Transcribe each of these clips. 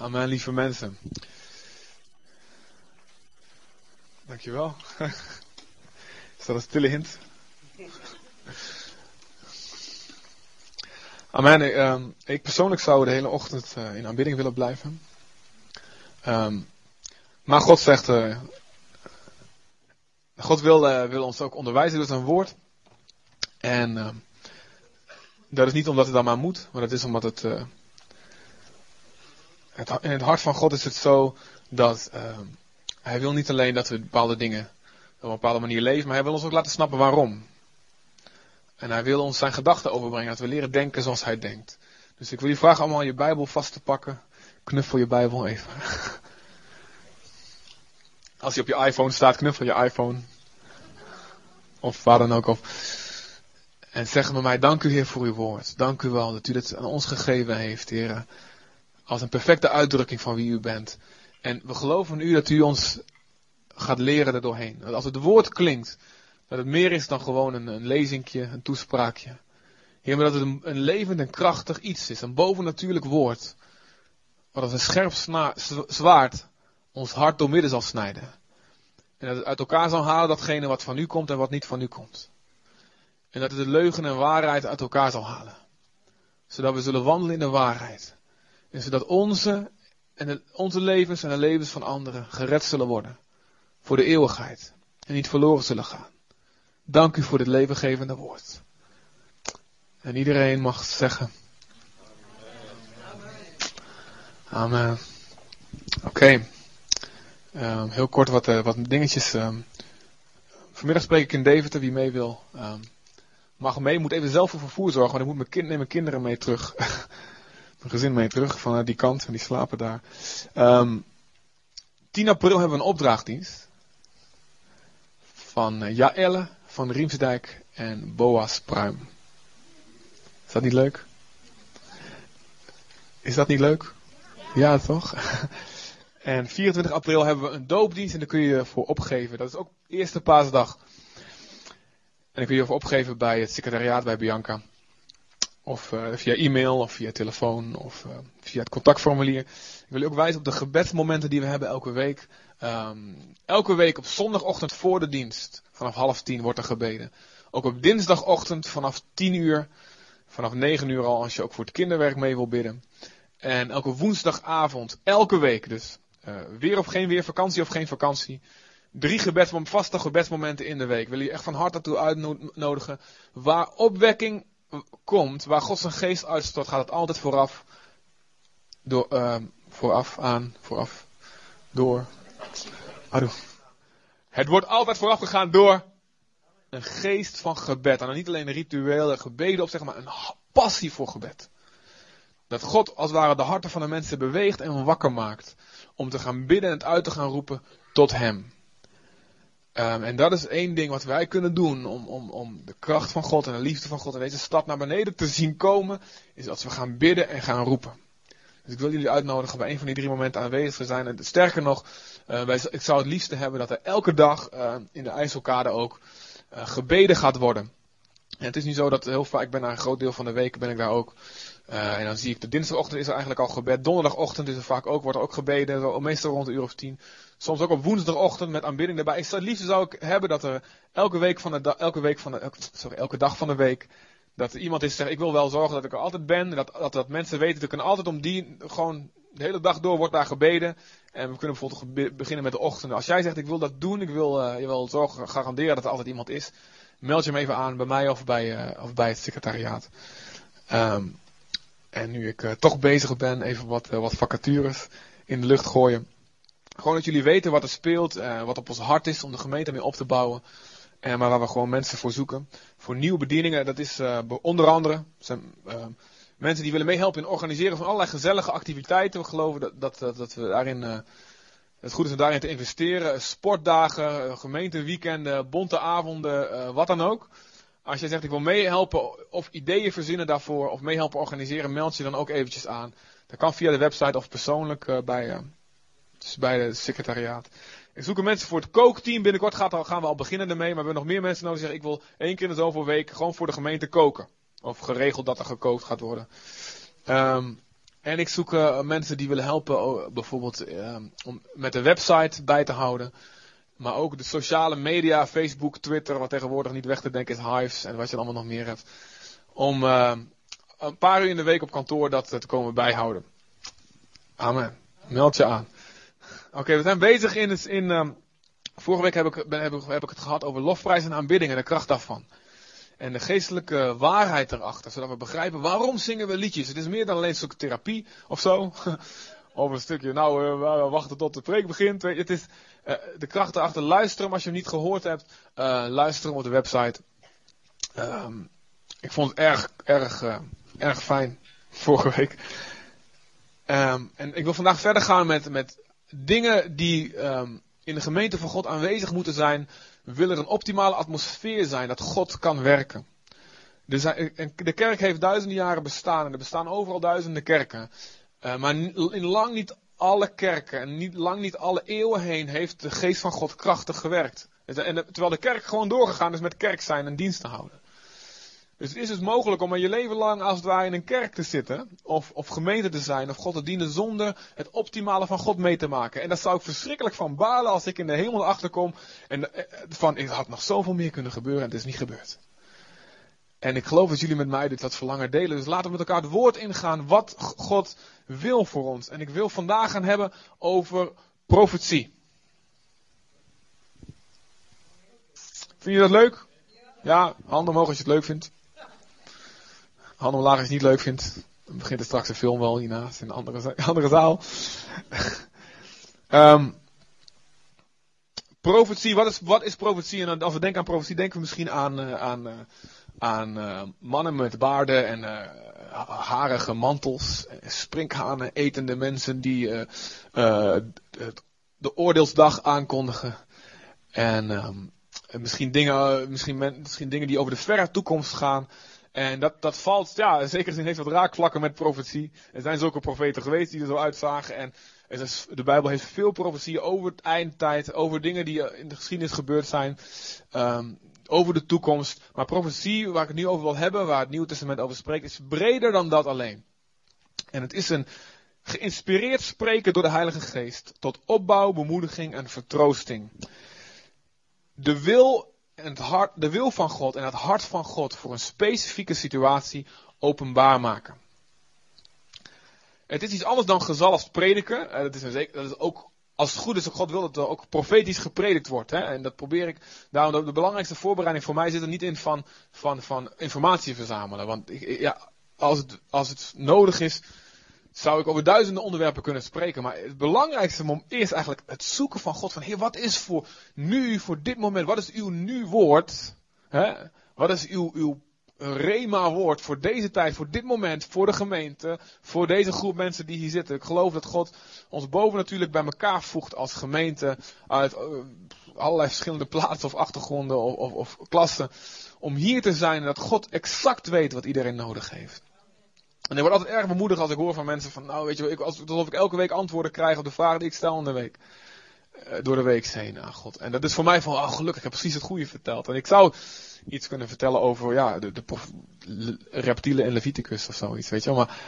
Amen, lieve mensen. Dankjewel. Is dat een stille hint? Amen. Ik, ehm, ik persoonlijk zou de hele ochtend uh, in aanbidding willen blijven. Um, maar God zegt, uh, God wil, uh, wil ons ook onderwijzen door zijn woord. En ehm, dat is niet omdat het dan maar moet, maar dat is omdat het in het hart van God is het zo dat uh, Hij wil niet alleen dat we bepaalde dingen op een bepaalde manier leven, maar Hij wil ons ook laten snappen waarom. En Hij wil ons zijn gedachten overbrengen, dat we leren denken zoals Hij denkt. Dus ik wil je vragen allemaal je Bijbel vast te pakken. Knuffel je Bijbel even. Als hij op je iPhone staat, knuffel je iPhone. Of waar dan ook. Of. En zeg met mij, dank u Heer voor uw woord. Dank u wel dat u dit aan ons gegeven heeft, Heer. Als een perfecte uitdrukking van wie u bent. En we geloven in u dat u ons gaat leren erdoorheen. Dat als het woord klinkt, dat het meer is dan gewoon een, een lezingje, een toespraakje. Heer, dat het een, levend en krachtig iets is. Een bovennatuurlijk woord. Wat als een scherp zwaard ons hart doormidden zal snijden. En dat het uit elkaar zal halen datgene wat van u komt en wat niet van u komt. En dat het de leugen en waarheid uit elkaar zal halen. Zodat we zullen wandelen in de waarheid. En zodat onze, en onze levens en de levens van anderen gered zullen worden. Voor de eeuwigheid. En niet verloren zullen gaan. Dank u voor dit levengevende woord. En iedereen mag zeggen. Amen. Oké. Um, heel kort wat, uh, wat dingetjes. Um, vanmiddag spreek ik in Deventer, wie mee wil. Um, mag mee, moet even zelf voor vervoer zorgen, want ik moet mijn, kind, neem mijn kinderen mee terug. mijn gezin mee terug vanuit die kant en die slapen daar. Um, 10 april hebben we een opdrachtdienst. Van uh, Jaelle van Riemsdijk en Boas Pruim. Is dat niet leuk? Is dat niet leuk? Ja, toch? en 24 april hebben we een doopdienst en daar kun je je voor opgeven. Dat is ook eerste paasdag. En dan kun je je voor opgeven bij het secretariaat bij Bianca. Of uh, via e-mail, of via telefoon, of uh, via het contactformulier. Ik wil je ook wijzen op de gebedsmomenten die we hebben elke week. Um, elke week op zondagochtend voor de dienst, vanaf half tien, wordt er gebeden. Ook op dinsdagochtend vanaf tien uur, vanaf negen uur al, als je ook voor het kinderwerk mee wil bidden. En elke woensdagavond, elke week dus. Uh, weer of geen weer, vakantie of geen vakantie. Drie gebedsmomenten, vaste gebedsmomenten in de week. Wil je echt van harte toe uitnodigen. Waar opwekking komt, waar God zijn geest uitstort, gaat het altijd vooraf. Door, uh, vooraf, aan, vooraf, door. Adoe. Het wordt altijd vooraf gegaan door een geest van gebed. En dan niet alleen een rituele gebeden op, zeg maar een passie voor gebed. Dat God als het ware de harten van de mensen beweegt en wakker maakt. Om te gaan bidden en het uit te gaan roepen tot Hem. Um, en dat is één ding wat wij kunnen doen om, om, om de kracht van God en de liefde van God in deze stad naar beneden te zien komen, is dat we gaan bidden en gaan roepen. Dus ik wil jullie uitnodigen bij een van die drie momenten aanwezig te zijn. En sterker nog, uh, wij, ik zou het liefste hebben dat er elke dag uh, in de IJsselkade ook uh, gebeden gaat worden. En het is niet zo dat heel vaak, ik ben daar een groot deel van de weken ben ik daar ook. Uh, en dan zie ik de dinsdagochtend is er eigenlijk al gebed. Donderdagochtend is er vaak ook, wordt er ook gebeden. Meestal rond een uur of tien. Soms ook op woensdagochtend met aanbidding erbij. Het liefst zou ik hebben dat er elke week van de, elke week van de, sorry, elke dag van de week. Dat er iemand is die zegt, ik wil wel zorgen dat ik er altijd ben. Dat, dat, dat mensen weten, dat ik altijd om die, gewoon de hele dag door wordt daar gebeden. En we kunnen bijvoorbeeld beginnen met de ochtend. Als jij zegt, ik wil dat doen, ik wil, uh, je wil zorgen, garanderen dat er altijd iemand is. Meld je hem even aan bij mij of bij, uh, of bij het secretariaat. Um, en nu ik uh, toch bezig ben, even wat, uh, wat vacatures in de lucht gooien. Gewoon dat jullie weten wat er speelt, uh, wat op ons hart is om de gemeente mee op te bouwen. En maar waar we gewoon mensen voor zoeken. Voor nieuwe bedieningen, dat is onder andere zijn, mensen die willen meehelpen in het organiseren van allerlei gezellige activiteiten. We geloven dat, dat, dat, dat we daarin, het goed is om daarin te investeren. Sportdagen, gemeenteweekenden, bonte avonden, wat dan ook. Als je zegt ik wil meehelpen of ideeën verzinnen daarvoor of meehelpen organiseren, meld je dan ook eventjes aan. Dat kan via de website of persoonlijk uh, bij, uh, bij het secretariaat. Ik zoek mensen voor het kookteam. Binnenkort gaat gaan we al beginnen ermee. Maar we hebben nog meer mensen nodig die zeggen ik wil één keer in de zoveel weken gewoon voor de gemeente koken. Of geregeld dat er gekookt gaat worden. Um, en ik zoek uh, mensen die willen helpen, bijvoorbeeld uh, om met de website bij te houden. Maar ook de sociale media, Facebook, Twitter, wat tegenwoordig niet weg te denken is, Hives en wat je allemaal nog meer hebt. Om uh, een paar uur in de week op kantoor dat te komen bijhouden. Amen. Meld je aan. Oké, we zijn bezig in, in um, vorige week heb ik, ben, heb, ik het gehad over lofprijs en aanbidding en de kracht daarvan. En de geestelijke waarheid erachter, zodat we begrijpen waarom zingen we liedjes. Het is meer dan alleen een stuk therapie of zo. of een stukje, nou, uh, we wachten tot de preek begint. Het is uh, de kracht erachter. Luister hem als je hem niet gehoord hebt. Uh, luister hem op de website. Um, ik vond het erg, erg, erg fijn vorige week. Um, en ik wil vandaag verder gaan met, met dingen die um, in de gemeente van God aanwezig moeten zijn. Wil er een optimale atmosfeer zijn dat God kan werken. De kerk heeft duizenden jaren bestaan en er bestaan overal duizenden kerken. Uh, maar in lang niet alle kerken en niet, lang niet alle eeuwen heen heeft de geest van God krachtig gewerkt. En terwijl de kerk gewoon doorgegaan is met kerk zijn en dienst te houden. Dus het is dus mogelijk om je leven lang als het ware in een kerk te zitten. Of, of gemeente te zijn. Of God te dienen zonder het optimale van God mee te maken. En dat zou ik verschrikkelijk van balen als ik in de hemel achterkom. En eh, van, er had nog zoveel meer kunnen gebeuren en het is niet gebeurd. En ik geloof dat jullie met mij dit dat verlangen delen. Dus laten we met elkaar het woord ingaan wat God wil voor ons. En ik wil vandaag gaan hebben over profetie. Vind je dat leuk? Ja, handen omhoog als je het leuk vindt. Handen omlaag als je het niet leuk vindt. Dan begint er straks een film wel hiernaast in een andere, andere zaal. um, profetie, wat is, wat is profetie? En als we denken aan profetie, denken we misschien aan, uh, aan, uh, aan uh, mannen met baarden en harige mantels, sprinkhanen, etende mensen die de oordeelsdag aankondigen. En um, misschien, dingen, misschien, men, misschien dingen die over de verre toekomst gaan. En dat, dat valt, ja, in zekere zin heeft wat raakvlakken met profetie. Er zijn zulke profeten geweest die er zo uitzagen. En is, de Bijbel heeft veel profetieën over het eindtijd, over dingen die in de geschiedenis gebeurd zijn. Um, over de toekomst. Maar profetie, waar ik het nu over wil hebben, waar het Nieuwe Testament over spreekt, is breder dan dat alleen. En het is een geïnspireerd spreken door de Heilige Geest tot opbouw, bemoediging en vertroosting. De wil, en het hart, de wil van God en het hart van God voor een specifieke situatie openbaar maken. Het is iets anders dan gezalfd prediken. Eh, dat is, dat is ook als het goed is, God wil dat er ook profetisch gepredikt wordt. Hè? En dat probeer ik. Daarom de, de, belangrijkste voorbereiding voor mij zit er niet in van, van, van informatie verzamelen. Want ik, ja, als, het, als het nodig is, zou ik over duizenden onderwerpen kunnen spreken. Maar het belangrijkste is eigenlijk het zoeken van God. Van Heer, wat is voor nu, voor dit moment, wat is uw nu woord? Hè? Wat is uw, uw een rema-woord voor deze tijd, voor dit moment, voor de gemeente, voor deze groep mensen die hier zitten. Ik geloof dat God ons boven natuurlijk bij elkaar voegt als gemeente uit uh, allerlei verschillende plaatsen of achtergronden of, of, of, klassen. Om hier te zijn en dat God exact weet wat iedereen nodig heeft. En ik word altijd erg bemoedigd als ik hoor van mensen van, nou weet je, ik, alsof ik elke week antwoorden krijg op de vragen die ik stel in de week. Uh, door de week heen aan God. En dat is voor mij van, oh gelukkig, ik heb precies het goede verteld. En ik zou iets kunnen vertellen over ja, de, reptielen in Leviticus of zoiets, weet je wel. Maar,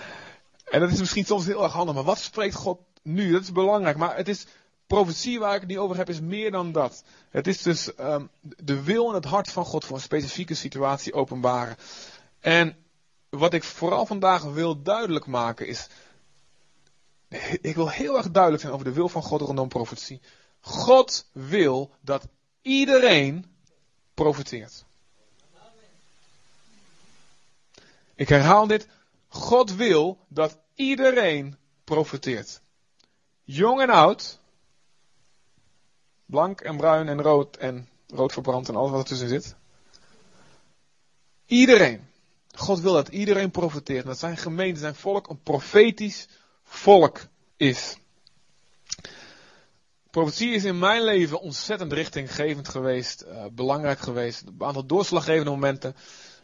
en dat is misschien soms heel erg handig, maar wat spreekt God nu? Dat is belangrijk, maar het is profetie waar ik het over heb, is meer dan dat. Het is dus um, de wil en het hart van God voor een specifieke situatie openbaren. En wat ik vooral vandaag wil duidelijk maken is, ik wil heel erg duidelijk zijn over de wil van God rondom profetie. God wil dat iedereen profeteert. Ik herhaal dit. God wil dat iedereen profeteert. Jong en oud. Blank en bruin en rood en rood verbrand en alles wat ertussen zit. Iedereen. God wil dat iedereen profeteert. Dat zijn gemeente, zijn volk een profetisch volk is. Profetie is in mijn leven ontzettend richtinggevend geweest, uh, belangrijk geweest. Een aantal doorslaggevende momenten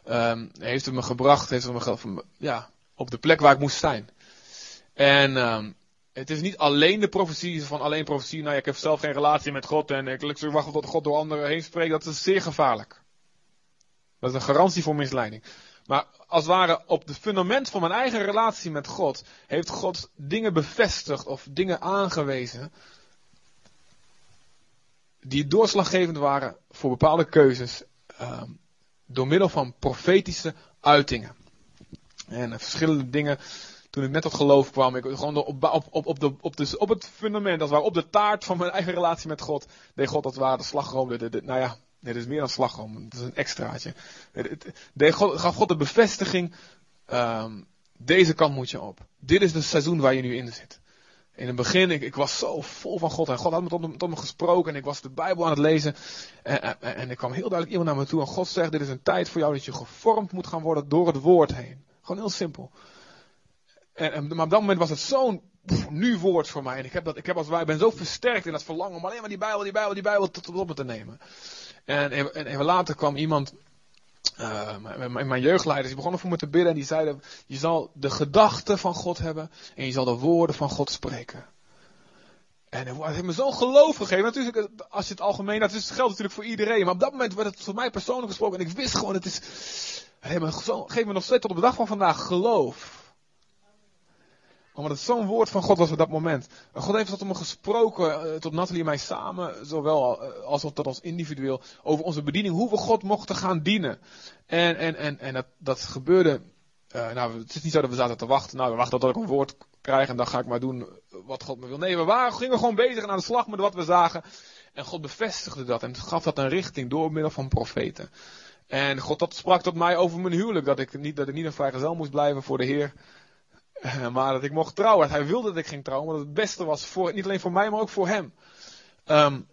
um, heeft het me gebracht, heeft het me ja, op de plek waar ik moest zijn. En um, het is niet alleen de profetie van alleen profetie. Nou ja, ik heb zelf geen relatie met God en ik wacht tot God door anderen heen spreekt. Dat is zeer gevaarlijk. Dat is een garantie voor misleiding. Maar als het ware op het fundament van mijn eigen relatie met God heeft God dingen bevestigd of dingen aangewezen die doorslaggevend waren voor bepaalde keuzes um, door middel van profetische uitingen. En uh, verschillende dingen toen ik net tot geloof kwam, ik gewoon op, op, op, op, op, op het fundament, als het op de taart van mijn eigen relatie met God, deed God het ware de slagroom, nou ja, nee, dat is meer dan slagroom, dat is een extraatje. De, God, gaf God de bevestiging, um, deze kant moet je op. Dit is het seizoen waar je nu in zit. In het begin, ik, was zo vol van God en God had me tot, tot me gesproken en ik was de Bijbel aan het lezen. En, en, en ik kwam heel duidelijk iemand naar me toe en God zegt, dit is een tijd voor jou dat je gevormd moet gaan worden door het woord heen. Gewoon heel simpel. En, maar op dat moment was het zo'n nu woord voor mij. En ik heb dat, ik heb als ben zo versterkt in dat verlangen om alleen maar die Bijbel, die Bijbel, die Bijbel tot op me te nemen. En, en, en even later kwam iemand, uh, mijn, mijn jeugdleiders, die begonnen voor me te bidden en die zeiden, je zal de gedachten van God hebben en je zal de woorden van God spreken. En het heeft me zo'n geloof gegeven. Natuurlijk, als je het algemeen, dat geldt natuurlijk voor iedereen. Maar op dat moment werd het voor mij persoonlijk gesproken. En ik wist gewoon, het is, het geeft me nog steeds tot op de dag van vandaag geloof omdat het zo'n woord van God was op dat moment. God heeft tot me gesproken, eh, tot Nathalie en mij samen, zowel eh, als tot ons individueel, over onze bediening, hoe we God mochten gaan dienen. En, en, en, en dat, dat gebeurde, uh, nou, het is niet zo dat we zaten te wachten, nou, we wachten tot ik een woord krijg en dan ga ik maar doen wat God me wil. Nee, we waren, gingen gewoon bezig en aan de slag met wat we zagen. En God bevestigde dat en gaf dat een richting door middel van profeten. En God dat sprak tot mij over mijn huwelijk, dat ik niet, dat ik niet een vrijgezel moest blijven voor de Heer. Maar dat ik mocht trouwen. Hij wilde dat ik ging trouwen, omdat het het beste was voor, niet alleen voor mij, maar ook voor hem. Um,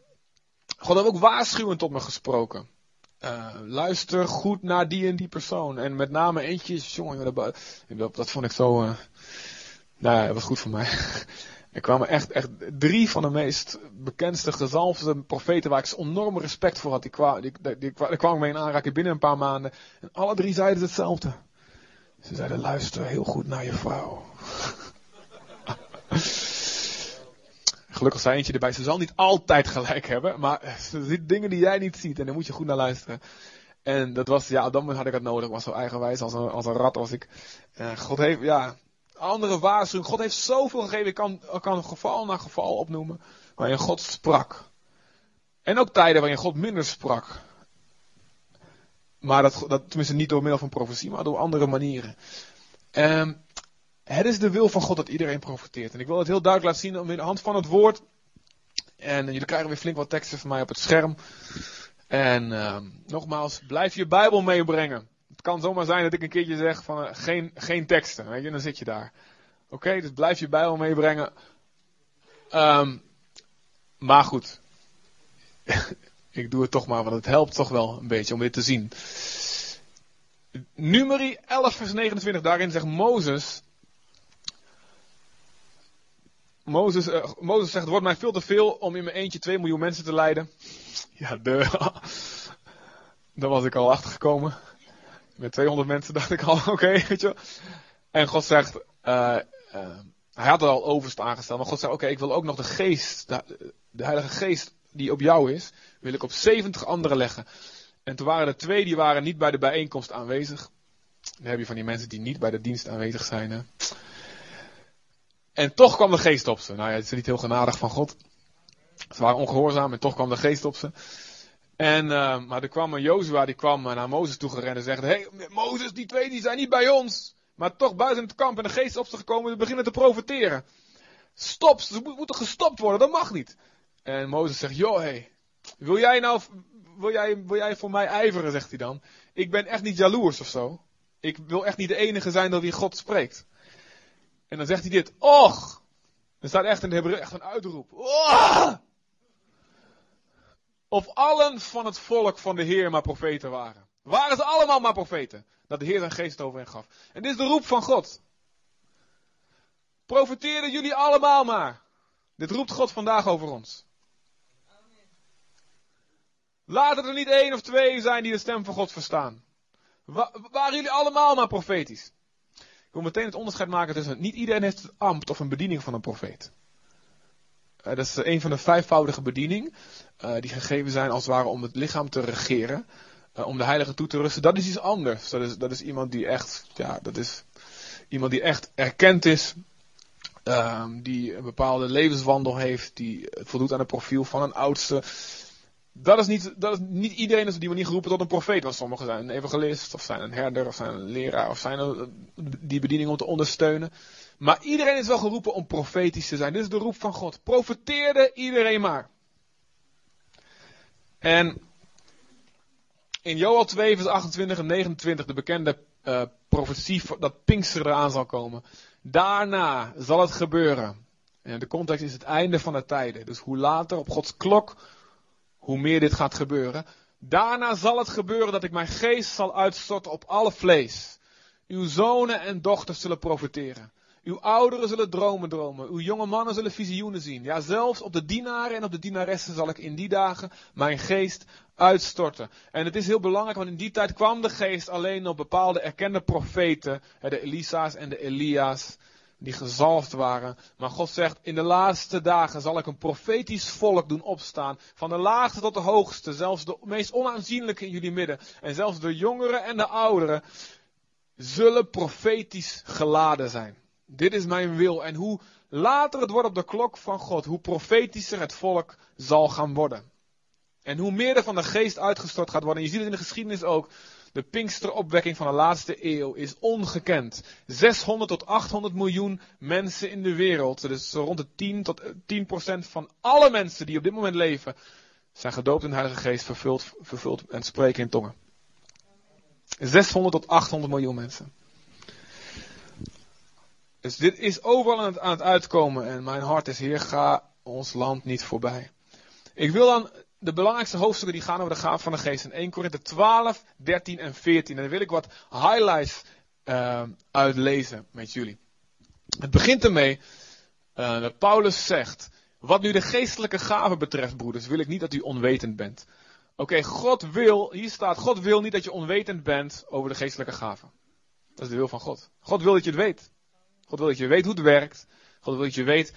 God heeft ook waarschuwend tot me gesproken. Uh, luister goed naar die en die persoon. En met name eentje, jongen, dat, vond ik zo, uh, nou dat was goed voor mij. er kwamen echt, echt drie van de meest bekendste, gezalfde profeten waar ik enorm respect voor had. Die, kwa, die, kwamen mee in aanraking binnen een paar maanden. En alle drie zeiden hetzelfde. Ze zeiden, luister heel goed naar je vrouw. Gelukkig zei eentje erbij, ze zal niet altijd gelijk hebben, maar er zitten dingen die jij niet ziet en daar moet je goed naar luisteren. En dat was, ja, op dat moment had ik het nodig. Ik was zo eigenwijs als een, als een rat was ik. God heeft, ja, andere waarschuwing. God heeft zoveel gegeven. Ik kan, ik kan geval na geval opnoemen. Waarin God sprak. En ook tijden waarin God minder sprak. Maar dat, dat tenminste niet door middel van profetie, maar door andere manieren. Um, het is de wil van God dat iedereen profiteert. En ik wil het heel duidelijk laten zien aan de hand van het woord. En jullie krijgen weer flink wat teksten van mij op het scherm. En um, nogmaals, blijf je Bijbel meebrengen. Het kan zomaar zijn dat ik een keertje zeg van uh, geen, geen teksten. Weet je, dan zit je daar. Oké, dus blijf je Bijbel meebrengen. Um, maar goed. Ik doe het toch maar, want het helpt toch wel een beetje om dit te zien. Numeri 11 vers 29, daarin zegt Mozes. Mozes, uh, Mozes zegt, het wordt mij veel te veel om in mijn eentje 2 miljoen mensen te leiden. Ja, de. Daar was ik al achter gekomen. Met 200 mensen dacht ik al, oké, weet je En God zegt, uh, uh, hij had er al overst aangesteld, maar God zegt, oké, ik wil ook nog de geest, de Heilige Geest die op jou is, wil ik op 70 anderen leggen. En toen waren er twee die waren niet bij de bijeenkomst aanwezig. Dan heb je van die mensen die niet bij de dienst aanwezig zijn. En toch kwam de geest op ze. Nou ja, het is niet heel genadig van God. Ze waren ongehoorzaam en toch kwam de geest op ze. En, uh, maar er kwam een Jozua, die kwam naar Mozes toe gerend en zegt, hey, Mozes, die twee die zijn niet bij ons. Maar toch buiten het kamp en de geest op ze gekomen, ze beginnen te profiteren. Stop, ze moeten gestopt worden, dat mag niet. En Mozes zegt, joh, hey, wil jij nou, wil jij, wil jij voor mij ijveren, zegt hij dan. Ik ben echt niet jaloers of zo. Ik wil echt niet de enige zijn door wie God spreekt. En dan zegt hij dit, och! Er staat echt in echt een uitroep. Oh! Of allen van het volk van de Heer maar profeten waren. Waren ze allemaal maar profeten? Dat de Heer zijn geest over hen gaf. En dit is de roep van God. Profeteerden jullie allemaal maar. Dit roept God vandaag over ons. Laat er niet één of twee zijn die de stem van God verstaan. waren jullie allemaal maar profetisch? Ik wil meteen het onderscheid maken tussen niet iedereen heeft het ambt of een bediening van een profeet. Uh, dat is een van de vijfvoudige bedieningen uh, die gegeven zijn als het ware om het lichaam te regeren. om de heilige toe te rusten, dat is iets anders. Dat is, dat is iemand die echt, ja, dat is iemand die echt erkend is. Um, die een bepaalde levenswandel heeft, die voldoet aan het profiel van een oudste. Dat is niet, dat is niet iedereen is op die manier geroepen tot een profeet. Want sommigen zijn een evangelist, of zijn een herder, of zijn een leraar, of zijn een, die bediening om te ondersteunen. Maar iedereen is wel geroepen om profetisch te zijn. Dit is de roep van God. Profeteerde iedereen maar. En in Joel 2, vers 28 en 29, de bekende uh, profetie dat Pinkster eraan zal komen. Daarna zal het gebeuren. En de context is het einde van de tijden. Dus hoe later op Gods klok, hoe meer dit gaat gebeuren. Daarna zal het gebeuren dat ik mijn geest zal uitstorten op alle vlees. Uw zonen en dochters zullen profeteren. Uw ouderen zullen dromen dromen. Uw jonge mannen zullen visioenen zien. Ja, zelfs op de dienaren en op de dienaressen zal ik in die dagen mijn geest uitstorten. En het is heel belangrijk, want in die tijd kwam de geest alleen op bepaalde erkende profeten. De Elisa's en de Elia's. Die gezalfd waren. Maar God zegt, in de laatste dagen zal ik een profetisch volk doen opstaan. Van de laagste tot de hoogste. Zelfs de meest onaanzienlijke in jullie midden. En zelfs de jongeren en de ouderen zullen profetisch geladen zijn. Dit is mijn wil. En hoe later het wordt op de klok van God, hoe profetischer het volk zal gaan worden. En hoe meer er van de geest uitgestort gaat worden. En je ziet het in de geschiedenis ook. De Pinksteropwekking van de laatste eeuw is ongekend. 600 tot 800 miljoen mensen in de wereld. Dus rond de 10 tot 10 procent van alle mensen die op dit moment leven. Zijn gedoopt in de Heilige Geest, vervuld, vervuld en spreken in tongen. 600 tot 800 miljoen mensen. Dus dit is overal aan het, aan het uitkomen. En mijn hart is, Heer, ga ons land niet voorbij. Ik wil dan de belangrijkste hoofdstukken die gaan over de gaaf van de geest. In 1 Korinthe 12, 13 en 14. En dan wil ik wat highlights uh, uitlezen met jullie. Het begint ermee uh, dat Paulus zegt. Wat nu de geestelijke gaven betreft, broeders, wil ik niet dat u onwetend bent. Oké, God wil, hier staat, God wil niet dat je onwetend bent over de geestelijke gaven. Dat is de wil van God. God wil dat je het weet. God wil dat je weet hoe het werkt. God wil dat je weet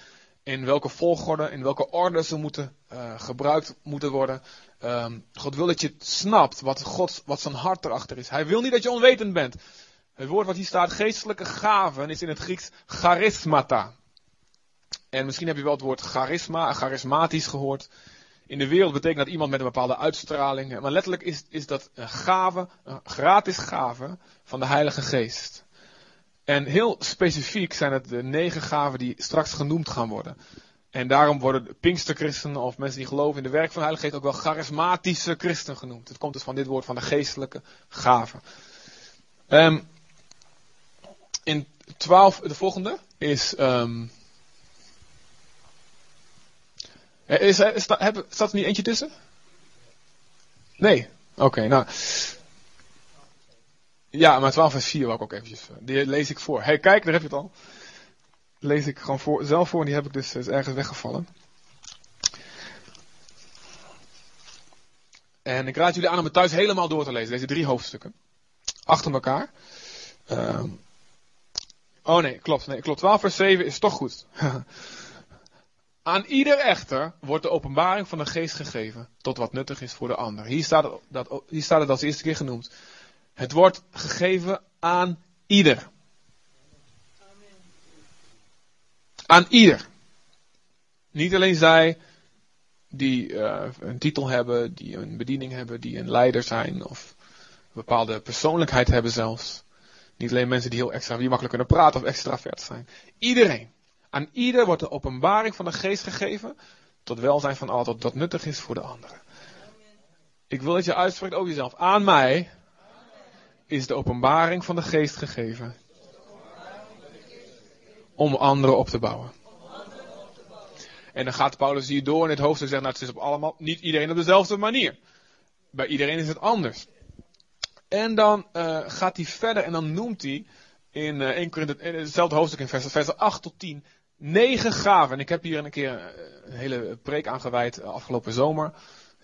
in welke volgorde, in welke orde ze moeten uh, gebruikt moeten worden. Um, God wil dat je snapt wat, God, wat zijn hart erachter is. Hij wil niet dat je onwetend bent. Het woord wat hier staat, geestelijke gaven, is in het Grieks charismata. En misschien heb je wel het woord charisma, charismatisch gehoord. In de wereld betekent dat iemand met een bepaalde uitstraling. Maar letterlijk is, is dat een gave, een gratis gave van de Heilige Geest. En heel specifiek zijn het de negen gaven die straks genoemd gaan worden. En daarom worden Pinksterchristenen of mensen die geloven in de werk van de ook wel charismatische christen genoemd. Het komt dus van dit woord van de geestelijke gaven. Um, in 12, de volgende is. Um, is, is, staat er niet eentje tussen? Nee. Oké, nou. Ja, maar 12 vers 4 wou ik ook eventjes. Eh, die lees ik voor. hey, kijk, daar heb je het al. Lees ik gewoon voor, zelf voor en die heb ik dus is ergens weggevallen. En ik raad jullie aan om het thuis helemaal door te lezen, deze drie hoofdstukken. Achter elkaar. Uh, oh nee, klopt. Nee, klopt. 12 vers 7 is toch goed. Aan ieder echter wordt de openbaring van de geest gegeven tot wat nuttig is voor de ander. Hier staat hier staat het als eerste keer genoemd. Het wordt gegeven aan ieder. Aan ieder. Niet alleen zij die uh, een titel hebben, die een bediening hebben, die een leider zijn of een bepaalde persoonlijkheid hebben zelfs. Niet alleen mensen die heel extra, die makkelijk kunnen praten of extravert zijn. Iedereen. Aan ieder wordt de openbaring van de geest gegeven tot welzijn van al dat nuttig is voor de anderen. Ik wil dat je uitspreekt over jezelf. Aan mij is de openbaring van de geest gegeven. Om anderen op te bouwen. En dan gaat Paulus hier door in het hoofdstuk zeggen, nou het is op allemaal, niet iedereen op dezelfde manier. Bij iedereen is het anders. En dan uh, gaat hij verder en dan noemt hij in, uh, 1 Korinthe, in hetzelfde hoofdstuk in vers, vers 8 tot 10, negen gaven. En ik heb hier een keer een hele preek aangeweid uh, afgelopen zomer.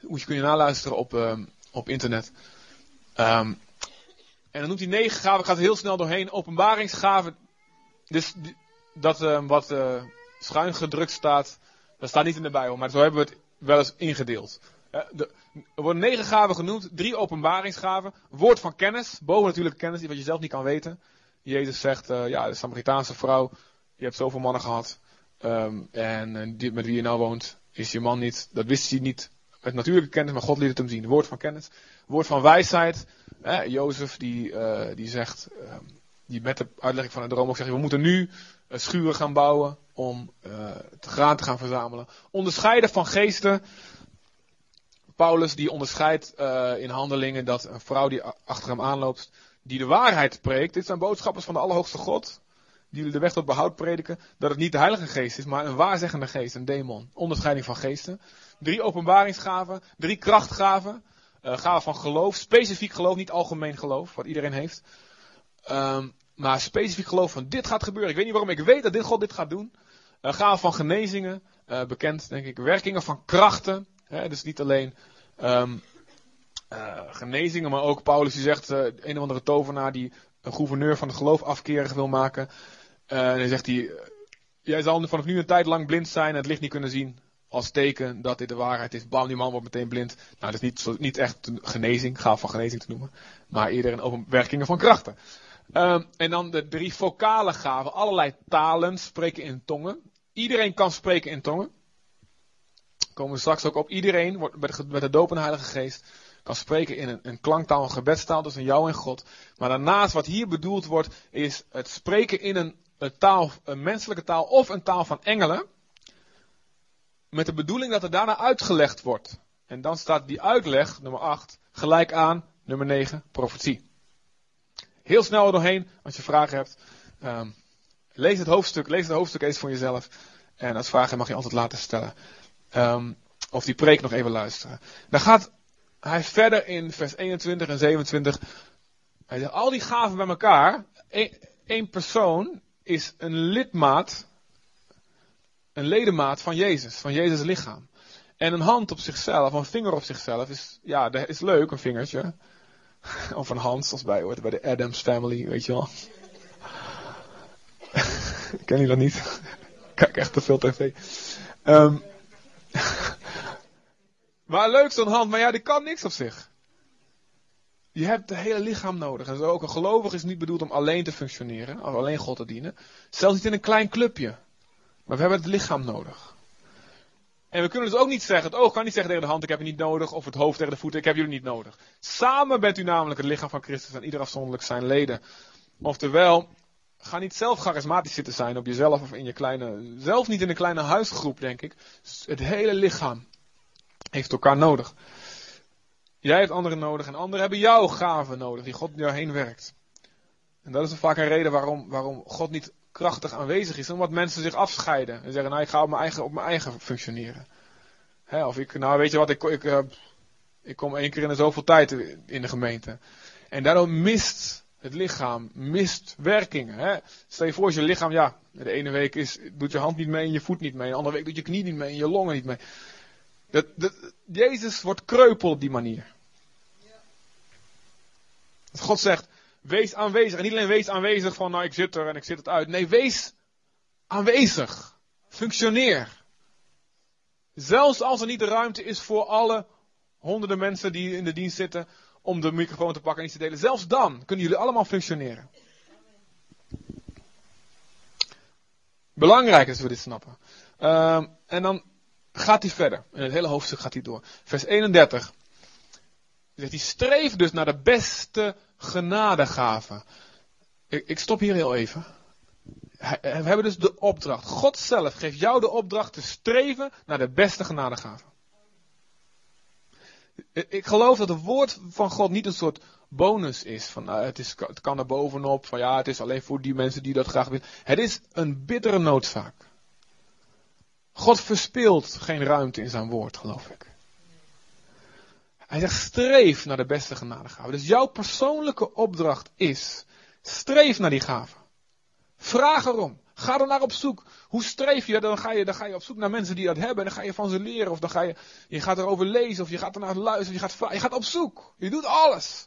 Moet je je naluisteren op, op internet. Um, en dan noemt hij negen gaven, ik ga er heel snel doorheen. Openbaringsgaven, dus dat uh, wat uh, schuin gedrukt staat, dat staat niet in de Bijbel, maar zo hebben we het wel eens ingedeeld. Uh, de, Er worden negen gaven genoemd, drie openbaringsgaven. Woord van kennis, boven natuurlijk kennis, die wat je zelf niet kan weten. Jezus zegt, ja, de Samaritaanse vrouw, je hebt zoveel mannen gehad. Um, en die, met wie je nou woont, is je man niet. Dat wist hij niet met natuurlijke kennis, maar God liet het hem zien. Woord van kennis. Woord van wijsheid. Eh, Jozef die, uh, die zegt, uh, die met de uitlegging van de droom ook zegt, we moeten nu schuren gaan bouwen om het graan te gaan verzamelen. Onderscheiden van geesten. Paulus die onderscheidt in handelingen dat een vrouw die achter hem aanloopt, die de waarheid spreekt. Dit zijn boodschappers van de Allerhoogste God. Die de weg tot behoud prediken. Dat het niet de Heilige Geest is, maar een waarzeggende geest, een demon. Onderscheiding van geesten. Drie openbaringsgaven. Drie krachtgaven. Uh, gaven van geloof. Specifiek geloof, niet algemeen geloof, wat iedereen heeft. Um, maar specifiek geloof van dit gaat gebeuren. Ik weet niet waarom, ik weet dat dit God dit gaat doen. Uh, gaven van genezingen. Uh, bekend, denk ik. Werkingen van krachten. Hè, dus niet alleen uh, genezingen, maar ook Paulus die zegt, een of andere tovenaar die een gouverneur van het geloof afkerig wil maken. En dan zegt hij, jij zal vanaf nu een tijd lang blind zijn en het licht niet kunnen zien. Als teken dat dit de waarheid is. Bam, die man wordt meteen blind. Nou, dat is niet, niet echt een genezing, gaaf van genezing te noemen. Maar eerder een openwerkingen van krachten. Um, en dan de drie vocale gaven. Allerlei talen, spreken in tongen. Iedereen kan spreken in tongen. Komen we straks ook op. Iedereen wordt met de, met de doop en Heilige Geest kan spreken in een, een klanktaal, een gebedstaal tussen jou en God. Maar daarnaast wat hier bedoeld wordt, is het spreken in een, een taal, een menselijke taal of een taal van engelen. Met de bedoeling dat er daarna uitgelegd wordt. En dan staat die uitleg, nummer 8, gelijk aan nummer 9, profetie. Heel snel er doorheen, als je vragen hebt. Um, lees het hoofdstuk, lees het hoofdstuk eens voor jezelf. En als vragen mag je altijd laten stellen. Um, of die preek nog even luisteren. Dan gaat hij verder in vers 21 en 27. Hij zegt, al die gaven bij elkaar. één persoon is een lidmaat. Een ledemaat van Jezus. Van Jezus lichaam. En een hand op zichzelf, een vinger op zichzelf is, ja, is leuk, een vingertje. Of een hand, zoals bij bij de Adams family, weet je wel. Ken je dat niet? Kijk echt te veel tv. Um, maar leuk zo'n hand, maar ja, die kan niks op zich. Je hebt het hele lichaam nodig. En zo ook een gelovige is niet bedoeld om alleen te functioneren, of alleen God te dienen. Zelfs niet in een klein clubje. Maar we hebben het lichaam nodig. En we kunnen dus ook niet zeggen, het oog kan niet zeggen tegen de hand, ik heb je niet nodig, of het hoofd tegen de voeten, ik heb jullie niet nodig. Samen bent u namelijk het lichaam van Christus en ieder afzonderlijk zijn leden. Oftewel, ga niet zelf charismatisch zitten zijn op jezelf of in je kleine, zelf niet in een kleine huisgroep, denk ik. Het hele lichaam heeft elkaar nodig. Jij hebt anderen nodig en anderen hebben jouw gaven nodig, die God door jou heen werkt. En dat is vaak een reden waarom, waarom God niet krachtig aanwezig is. Omdat mensen zich afscheiden en zeggen, nou ik ga op mijn eigen, op mijn eigen functioneren. Hè, of ik, nou weet je wat, ik, ik, uh, ik kom één keer in de zoveel tijd in de gemeente. En daardoor mist het lichaam, mist werkingen. Hè. Stel je voor, als je lichaam, ja, de ene week is, doet je hand niet mee en je voet niet mee. De andere week doet je knie niet mee en je longen niet mee. Dat, dat, Jezus wordt kreupel op die manier. Dat God zegt, wees aanwezig. En niet alleen wees aanwezig van, nou ik zit er en ik zit het uit. Nee, wees aanwezig. Functioneer. Zelfs als er niet de ruimte is voor alle honderden mensen die in de dienst zitten om de microfoon te pakken en iets te delen. Zelfs dan kunnen jullie allemaal functioneren. Belangrijk is dat we dit snappen. Uh, en dan gaat hij verder. In het hele hoofdstuk gaat hij door. Vers 31. Zegt streef dus naar de beste genadegave. Ik, ik stop hier heel even. We hebben dus de opdracht. God zelf geeft jou de opdracht te streven naar de beste genadegave. Ik geloof dat het woord van God niet een soort bonus is. Van, nou, het, is, het kan er bovenop. Van ja, het is alleen voor die mensen die dat graag willen. Het is een bittere noodzaak. God verspeelt geen ruimte in zijn woord, geloof ik. Hij zegt streef naar de beste genadegave. Dus jouw persoonlijke opdracht is, streef naar die gave. Vraag erom. Ga er naar op zoek. Hoe streef je? Dan ga je, dan ga je op zoek naar mensen die dat hebben. En dan ga je van ze leren. Of dan ga je, je gaat erover lezen. Of je gaat ernaar luisteren. Je gaat, je gaat op zoek. Je doet alles.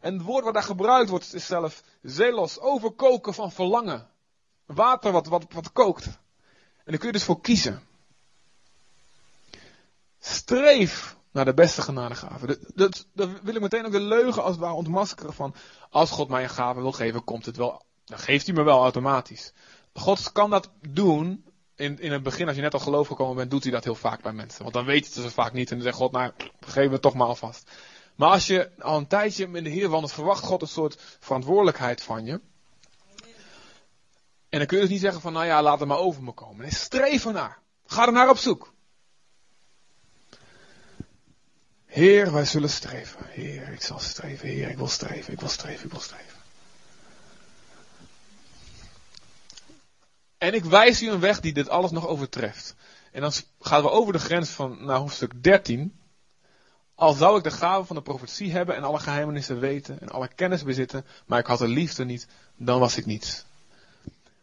En het woord wat daar gebruikt wordt is zelf zelos. Overkoken van verlangen. Water wat, wat, wat kookt. En daar kun je dus voor kiezen. Streef naar de beste genadegave. Dat, dat, dat wil ik meteen ook de leugen als het ware ontmaskeren van, als God mij een gave wil geven, komt het wel, dan geeft hij me wel automatisch. God kan dat doen, in, in het begin als je net al geloof gekomen bent, doet hij dat heel vaak bij mensen. Want dan weet je het dus vaak niet en dan zegt God, nou, geef het toch maar alvast. Maar als je al een tijdje met de Heer wandelt, verwacht God een soort verantwoordelijkheid van je. En dan kun je dus niet zeggen van, nou ja, laat het maar over me komen. Nee, streef ernaar. Ga er naar op zoek. Heer, wij zullen streven. Heer, ik zal streven. Heer, ik wil streven. Ik wil streven. Ik wil streven. En ik wijs u een weg die dit alles nog overtreft. En dan gaan we over de grens van naar hoofdstuk 13. Al zou ik de gave van de profetie hebben en alle geheimenissen weten en alle kennis bezitten, maar ik had de liefde niet, dan was ik niets.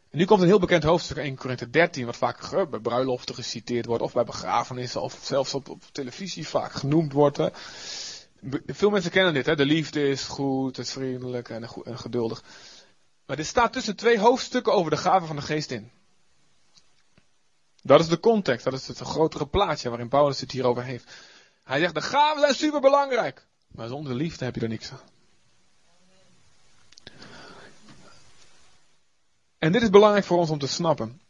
En nu komt een heel bekend hoofdstuk 1 Korinthe 13, wat vaak bij bruiloften geciteerd wordt, of bij begrafenissen, of zelfs op, op televisie vaak genoemd wordt. Veel mensen kennen dit, hè? de liefde is goed, het is vriendelijk en, geduldig. Maar dit staat tussen twee hoofdstukken over de gave van de geest in. Dat is de context, dat is het grotere plaatje waarin Paulus het hierover heeft. Hij zegt, de gaven zijn super belangrijk. Maar zonder liefde heb je er niks aan. En dit is belangrijk voor ons om te snappen.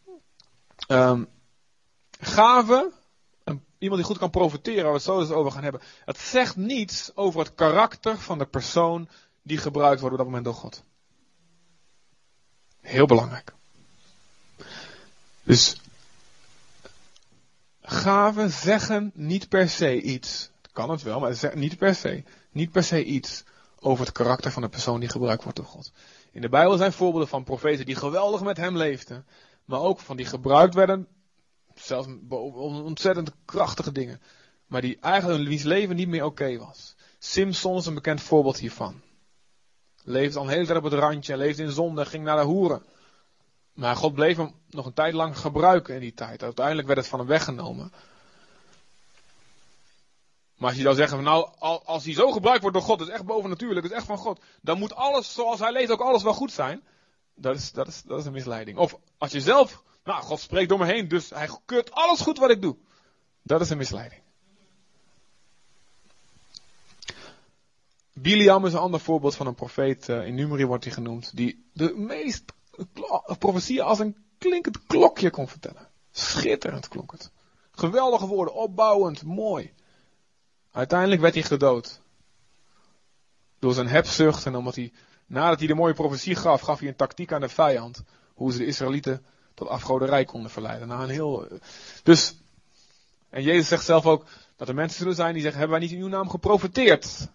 Um, gaven, iemand die goed kan profiteren, waar we het zo eens over gaan hebben. Het zegt niets over het karakter van de persoon die gebruikt wordt op dat moment door God. Heel belangrijk. Dus gaven zeggen niet per se iets. Kan het wel, maar zeggen niet per se. Niet per se iets over het karakter van de persoon die gebruikt wordt door God. In de Bijbel zijn voorbeelden van profeten die geweldig met hem leefden. Maar ook van die gebruikt werden, zelfs ontzettend krachtige dingen. Maar die eigenlijk wiens leven niet meer oké was. Simpson is een bekend voorbeeld hiervan. Leefde al een hele tijd op het randje, leefde in zonde, ging naar de hoeren. Maar God bleef hem nog een tijd lang gebruiken in die tijd. Uiteindelijk werd het van hem weggenomen. Maar als je zou zeggen, nou, als hij zo gebruikt wordt door God, dat is echt bovennatuurlijk, dat is echt van God, dan moet alles zoals hij leeft ook alles wel goed zijn. Dat is, dat is, dat is een misleiding. Of als je zelf, nou, God spreekt door me heen, dus hij keurt alles goed wat ik doe. Dat is een misleiding. Biliam is een ander voorbeeld van een profeet, eh, in Numeri wordt hij genoemd, die de meest profetieën als een klinkend klokje kon vertellen. Schitterend klonk het. Geweldige woorden, opbouwend, mooi. Uiteindelijk werd hij gedood. Door zijn hebzucht en omdat hij, nadat hij de mooie profetie gaf, gaf hij een tactiek aan de vijand. Hoe ze de Israëlieten tot afgoderij konden verleiden. Nou, een heel, dus, en Jezus zegt zelf ook dat er mensen zullen zijn die zeggen, hebben wij niet in uw naam geprofeteerd?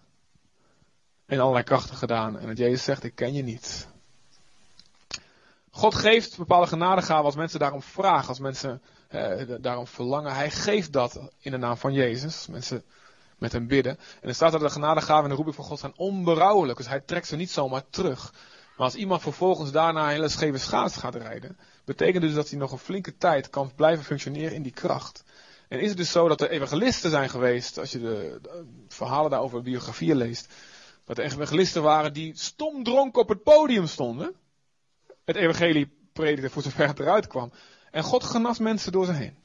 En allerlei krachten gedaan. En dat Jezus zegt, ik ken je niet. God geeft bepaalde genadegaven als mensen daarom vragen, als mensen eh, daarom verlangen. Hij geeft dat in de naam van Jezus. Mensen met hem bidden. En er staat dat de genadegaven en de roeping van God zijn onberouwelijk. Dus hij trekt ze niet zomaar terug. Maar als iemand vervolgens daarna een hele scheve schaats gaat rijden, betekent dus dat hij nog een flinke tijd kan blijven functioneren in die kracht. En is het dus zo dat er evangelisten zijn geweest, als je de, verhalen daarover biografieën leest, dat er evangelisten waren die stom dronken op het podium stonden, het evangelie predikte voor zover het eruit kwam, en God genas mensen door ze heen.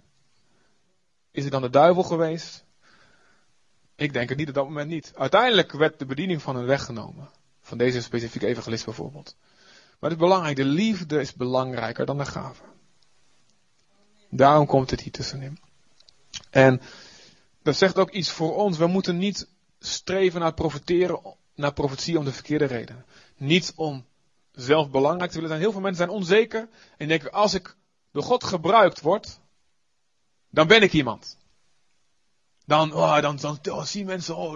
Is het dan de duivel geweest? Ik denk het niet op dat moment niet. Uiteindelijk werd de bediening van hen weggenomen. Van deze specifieke evangelist bijvoorbeeld. Maar het is belangrijk, de liefde is belangrijker dan de gave. Daarom komt het hier tussenin. En dat zegt ook iets voor ons. We moeten niet streven naar profiteren, naar profetie om de verkeerde reden. Niet om zelf belangrijk te willen zijn. Heel veel mensen zijn onzeker en denken, als ik door God gebruikt word, dan ben ik iemand. Dan, oh, dan, dan zien mensen, oh,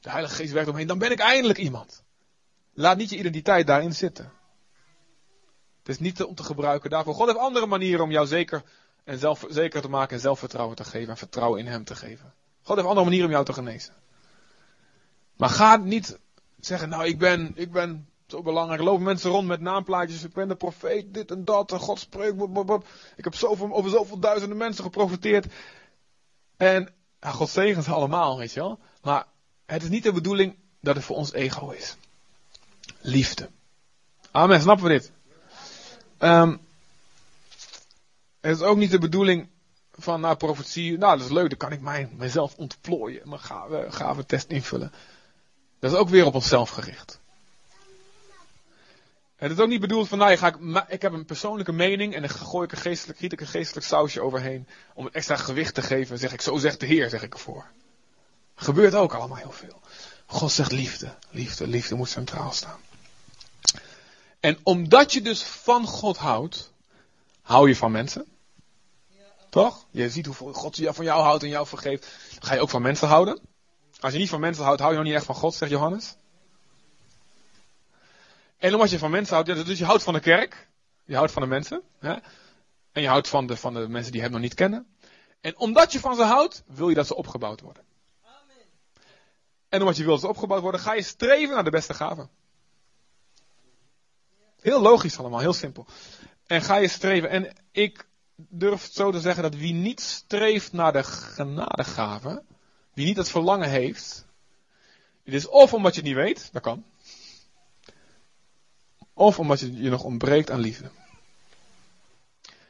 de Heilige Geest werkt omheen. Dan ben ik eindelijk iemand. Laat niet je identiteit daarin zitten. Het is niet om te gebruiken daarvoor. God heeft andere manieren om jou zeker, en zelf, zeker te maken en zelfvertrouwen te geven. En vertrouwen in Hem te geven. God heeft andere manieren om jou te genezen. Maar ga niet zeggen, nou ik ben, ik ben zo belangrijk. Lopen mensen rond met naamplaatjes. Ik ben de profeet, dit en dat. God spreekt. Ik heb zoveel, over zoveel duizenden mensen geprofiteerd. En ja, God zegen ze allemaal, weet je wel. Maar het is niet de bedoeling dat het voor ons ego is. Liefde. Amen, snappen we dit? Um, het is ook niet de bedoeling van nou, profetie, nou dat is leuk, dan kan ik mij, mijzelf ontplooien, mijn gave, gave test invullen. Dat is ook weer op onszelf gericht. Het is ook niet bedoeld van, nou, ga ik, ik heb een persoonlijke mening en dan gooi ik een geestelijk, giet ik een geestelijk sausje overheen om het extra gewicht te geven. En zeg ik, zo zegt de Heer, zeg ik ervoor. Gebeurt ook allemaal heel veel. God zegt liefde, liefde, liefde moet centraal staan. En omdat je dus van God houdt, hou je van mensen. Toch? Je ziet hoeveel God van jou houdt en jou vergeeft. ga je ook van mensen houden. Als je niet van mensen houdt, hou je nog niet echt van God, zegt Johannes. En omdat je van mensen houdt, ja, dus je houdt van de kerk. Je houdt van de mensen. Hè? En je houdt van de, van de mensen die hem nog niet kennen. En omdat je van ze houdt, wil je dat ze opgebouwd worden. Amen. En omdat je wil dat ze opgebouwd worden, ga je streven naar de beste gaven. Heel logisch allemaal, heel simpel. En ga je streven. En ik durf zo te zeggen dat wie niet streeft naar de genadegave, wie niet het verlangen heeft, het is of omdat je het niet weet, dat kan. Of omdat je je nog ontbreekt aan liefde.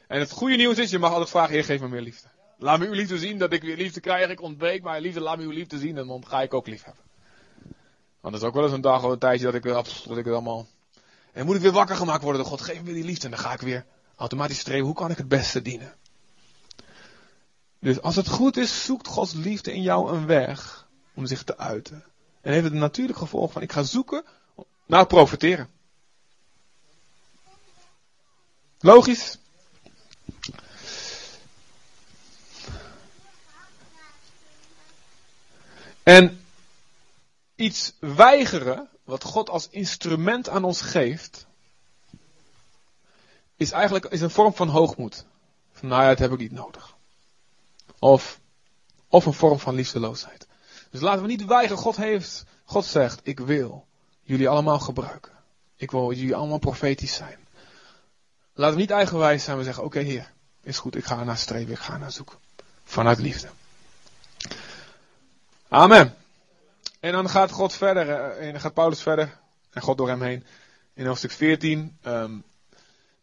En het goede nieuws is, je mag altijd vragen, Heer, geef me meer liefde. Laat me uw liefde zien, dat ik weer liefde krijg. Ik ontbreek maar liefde, laat me uw liefde zien en dan ga ik ook lief hebben. Want het is ook wel eens een dag of een tijdje dat ik, dat ik het allemaal... En moet ik weer wakker gemaakt worden door God, geef me die liefde. En dan ga ik weer automatisch streven, hoe kan ik het beste dienen? Dus als het goed is, zoekt Gods liefde in jou een weg om zich te uiten. En heeft het een natuurlijk gevolg van, ik ga zoeken naar profiteren. Logisch? En iets weigeren, wat God als instrument aan ons geeft, is eigenlijk is een vorm van hoogmoed. Van nou ja, dat heb ik niet nodig. Of, of een vorm van liefdeloosheid. Dus laten we niet weigeren. God heeft, God zegt, ik wil jullie allemaal gebruiken. Ik wil jullie allemaal profetisch zijn. Laten we niet eigenwijs zijn. We zeggen, oké heer, is goed, ik ga naar streven, ik ga naar zoeken. Vanuit liefde. Amen. En dan gaat God verder, eh, en dan gaat Paulus verder, en God door hem heen. In hoofdstuk 14, um,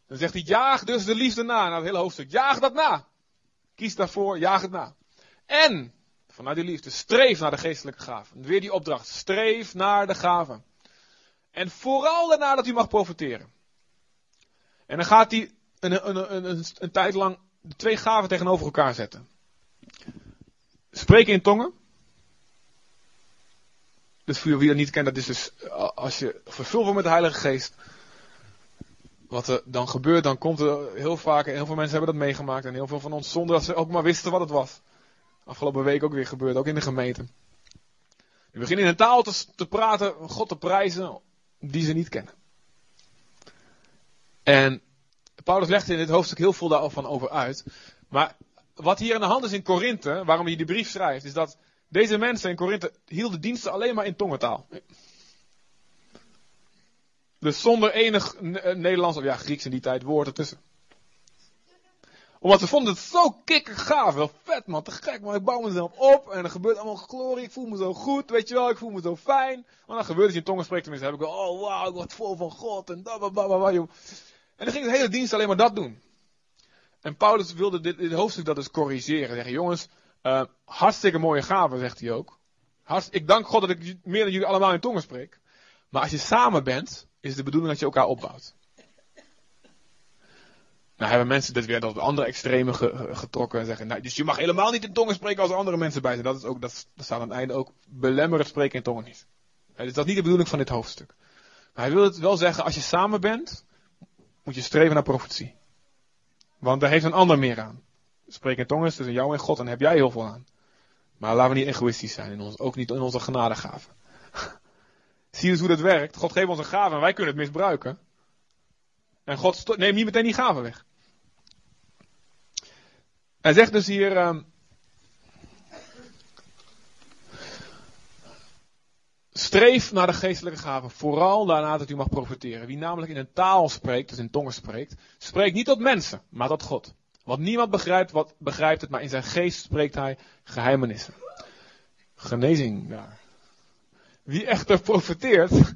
dan zegt hij, jaag dus de liefde na. Nou, het hele hoofdstuk, jaag dat na. Kies daarvoor, jaag het na. En, vanuit die liefde, streef naar de geestelijke gaven. Weer die opdracht, streef naar de gaven. En vooral daarna dat u mag profiteren. En dan gaat hij een, een, een, een, tijd lang de twee gaven tegenover elkaar zetten. Spreken in tongen. Dus voor wie dat niet kent, dat is dus eh, als je vervuld wordt met de Heilige Geest. Wat er dan gebeurt, dan komt er heel vaak, en heel veel mensen hebben dat meegemaakt. En heel veel van ons, zonder dat ze ook maar wisten wat het was. Afgelopen week ook weer gebeurd, ook in de gemeente. We beginnen in een taal te, te praten, God te prijzen, die ze niet kennen. En Paulus legt in dit hoofdstuk heel veel daarvan over uit. Maar wat hier aan de hand is in Korinthe, waarom hij die brief schrijft, is dat deze mensen in Korinthe hielden diensten alleen maar in tongentaal. Dus zonder enig Nederlands of ja, Grieks in die tijd woord ertussen. Omdat ze vonden het zo kikker gaaf. Wel vet man, te gek man. Ik bouw mezelf op en er gebeurt allemaal glorie. Ik voel me zo goed, weet je wel. Ik voel me zo fijn. Maar dan gebeurt het in tongen spreekt tenminste. heb ik wel, oh wauw, ik word vol van God. En da, En dan ging het hele dienst alleen maar dat doen. En Paulus wilde dit, dit hoofdstuk dat dus corrigeren. Zeggen, jongens, uh, hartstikke mooie gaven, zegt hij ook. Hartst, ik dank God dat ik meer dan jullie allemaal in tongen spreek. Maar als je samen bent, is de bedoeling dat je elkaar opbouwt. Nou hebben mensen dit weer tot andere extreme getrokken en zeggen, nou, dus je mag helemaal niet in tongen spreken als er andere mensen bij zijn. Dat is ook, dat, dat staat aan het einde ook, belemmeren spreken in tongen niet. dus dat is niet de bedoeling van dit hoofdstuk. Maar hij wil het wel zeggen, als je samen bent, moet je streven naar profetie. Want daar heeft een ander meer aan. Spreken in tongen is tussen jou en God en heb jij heel veel aan. Maar laten we niet egoïstisch zijn, in ons, ook niet in onze genadegaven. Zie eens hoe dat werkt. God geeft ons een gave en wij kunnen het misbruiken. En God neemt niet meteen die gave weg. Hij zegt dus hier. Uh, streef naar de geestelijke gaven, vooral daarna dat u mag profiteren. Wie namelijk in een taal spreekt, dus in tongen spreekt, spreekt niet tot mensen, maar tot God. Want niemand begrijpt, wat, begrijpt het, maar in zijn geest spreekt hij geheimenissen. Genezing daar. Wie echter profiteert,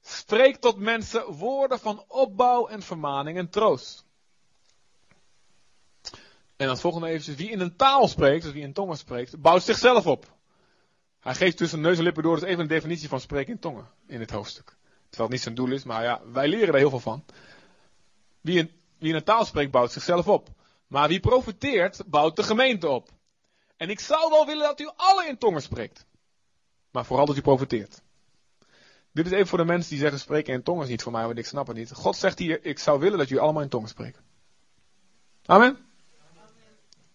spreekt tot mensen woorden van opbouw en vermaning en troost. En het volgende eventjes. Wie in een taal spreekt, dus wie in tongen spreekt, bouwt zichzelf op. Hij geeft tussen neus en lippen door dus even een definitie van spreken in tongen in dit hoofdstuk. Terwijl het niet zijn doel is, maar ja, wij leren er heel veel van. Wie in, wie een taal spreekt, bouwt zichzelf op. Maar wie profiteert, bouwt de gemeente op. En ik zou wel willen dat u alle in tongen spreekt. Maar vooral dat u profiteert. Dit is even voor de mensen die zeggen spreken in tongen is niet voor mij, want ik snap het niet. God zegt hier, ik zou willen dat jullie allemaal in tongen spreken. Amen.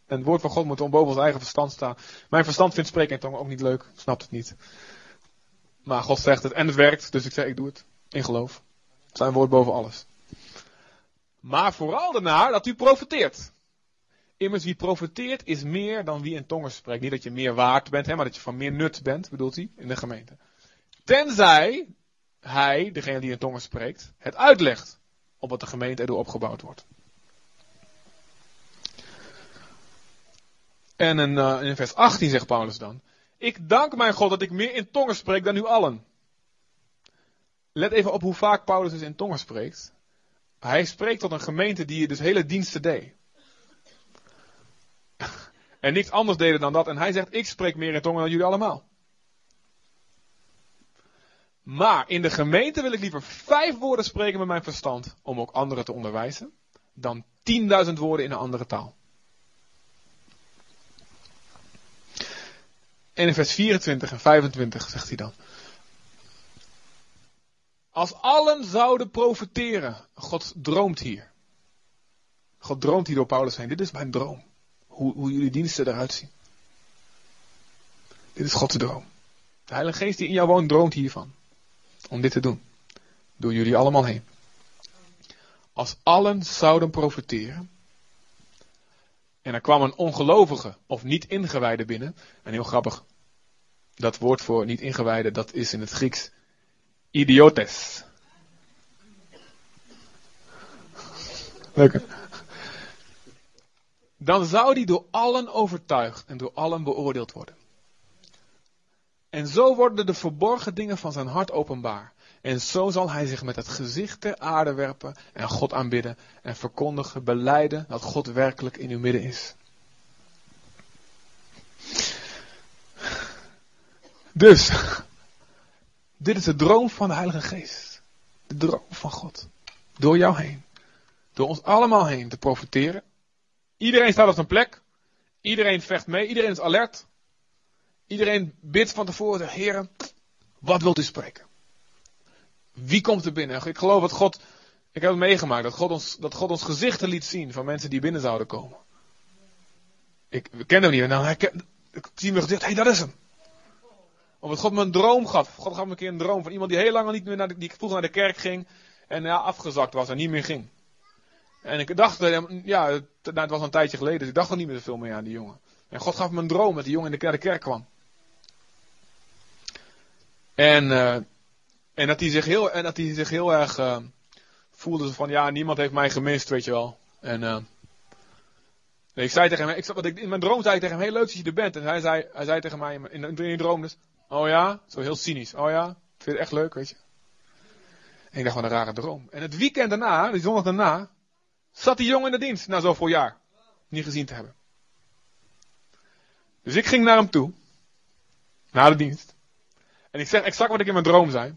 En het woord van God moet boven ons eigen verstand staan. Mijn verstand vindt spreken in tongen ook niet leuk. Snapt het niet. Maar God zegt het en het werkt. Dus ik zeg ik doe het. In geloof. Zijn woord boven alles. Maar vooral daarna dat u profiteert. Immers wie profiteert is meer dan wie in tongen spreekt. Niet dat je meer waard bent, hè, maar dat je van meer nut bent, bedoelt hij, in de gemeente. Tenzij hij, degene die in tongen spreekt, het uitlegt. Opdat de gemeente erdoor opgebouwd wordt. En in, uh, in vers 18 zegt Paulus dan. Ik dank mijn God dat ik meer in tongen spreek dan u allen. Let even op hoe vaak Paulus dus in tongen spreekt. Hij spreekt tot een gemeente die dus hele diensten deed. en niets anders deden dan dat. En hij zegt, ik spreek meer in tongen dan jullie allemaal. Maar in de gemeente wil ik liever vijf woorden spreken met mijn verstand om ook anderen te onderwijzen, dan tienduizend woorden in een andere taal. En in vers 24 en 25 zegt hij dan. Als allen zouden profiteren. God droomt hier. God droomt hier door Paulus heen. Dit is mijn droom. Hoe, hoe jullie diensten eruit zien. Dit is Gods droom. De Heilige Geest die in jou woont droomt hiervan. Om dit te doen. Door jullie allemaal heen. Als allen zouden profiteren. En er kwam een ongelovige of niet ingewijde binnen. En heel grappig. Dat woord voor niet ingewijde, dat is in het Grieks idiotes. Leuk Dan zou die door allen overtuigd en door allen beoordeeld worden. En zo worden de verborgen dingen van zijn hart openbaar. En zo zal hij zich met het gezicht ter aarde werpen en God aanbidden en verkondigen, beleiden dat God werkelijk in uw midden is. Dus, dit is de droom van de Heilige Geest. De droom van God. Door jou heen. Door ons allemaal heen te profiteren. Iedereen staat op zijn plek. Iedereen vecht mee. Iedereen is alert. Iedereen bidt van tevoren. Heren, wat wilt u spreken? Wie komt er binnen? Ik geloof dat God, ik heb het meegemaakt, dat God ons, dat God ons gezichten liet zien van mensen die binnen zouden komen. Ik we kennen hem niet. Nou, ik, ik zie me gezicht, hé, hey, dat is hem. Omdat God me een droom gaf. God gaf me een keer een droom van iemand die heel lang niet meer naar de, die vroeger naar de kerk ging. En ja, afgezakt was en niet meer ging. En ik dacht, eh, ja, het, nou, was een tijdje geleden, dus ik dacht er niet meer zoveel meer aan die jongen. En God gaf me een droom dat die jongen in de, kerk kwam. En, uh, en dat hij zich heel, en dat hij zich heel erg uh, voelde van, ja, niemand heeft mij gemist, weet je wel. En uh, ik zei tegen hem, ik, wat ik, in mijn droom zei ik tegen hem, heel leuk dat je er bent. En hij zei, hij zei tegen mij in, in, in, droom dus, oh ja, zo heel cynisch, oh ja, vind je het echt leuk, weet je. En ik dacht, wat een rare droom. En het weekend daarna, die zondag daarna, zat die jongen in de dienst na zoveel jaar. Niet gezien te hebben. Dus ik ging naar hem toe. Na de dienst. En ik zeg exact wat ik in mijn droom zei.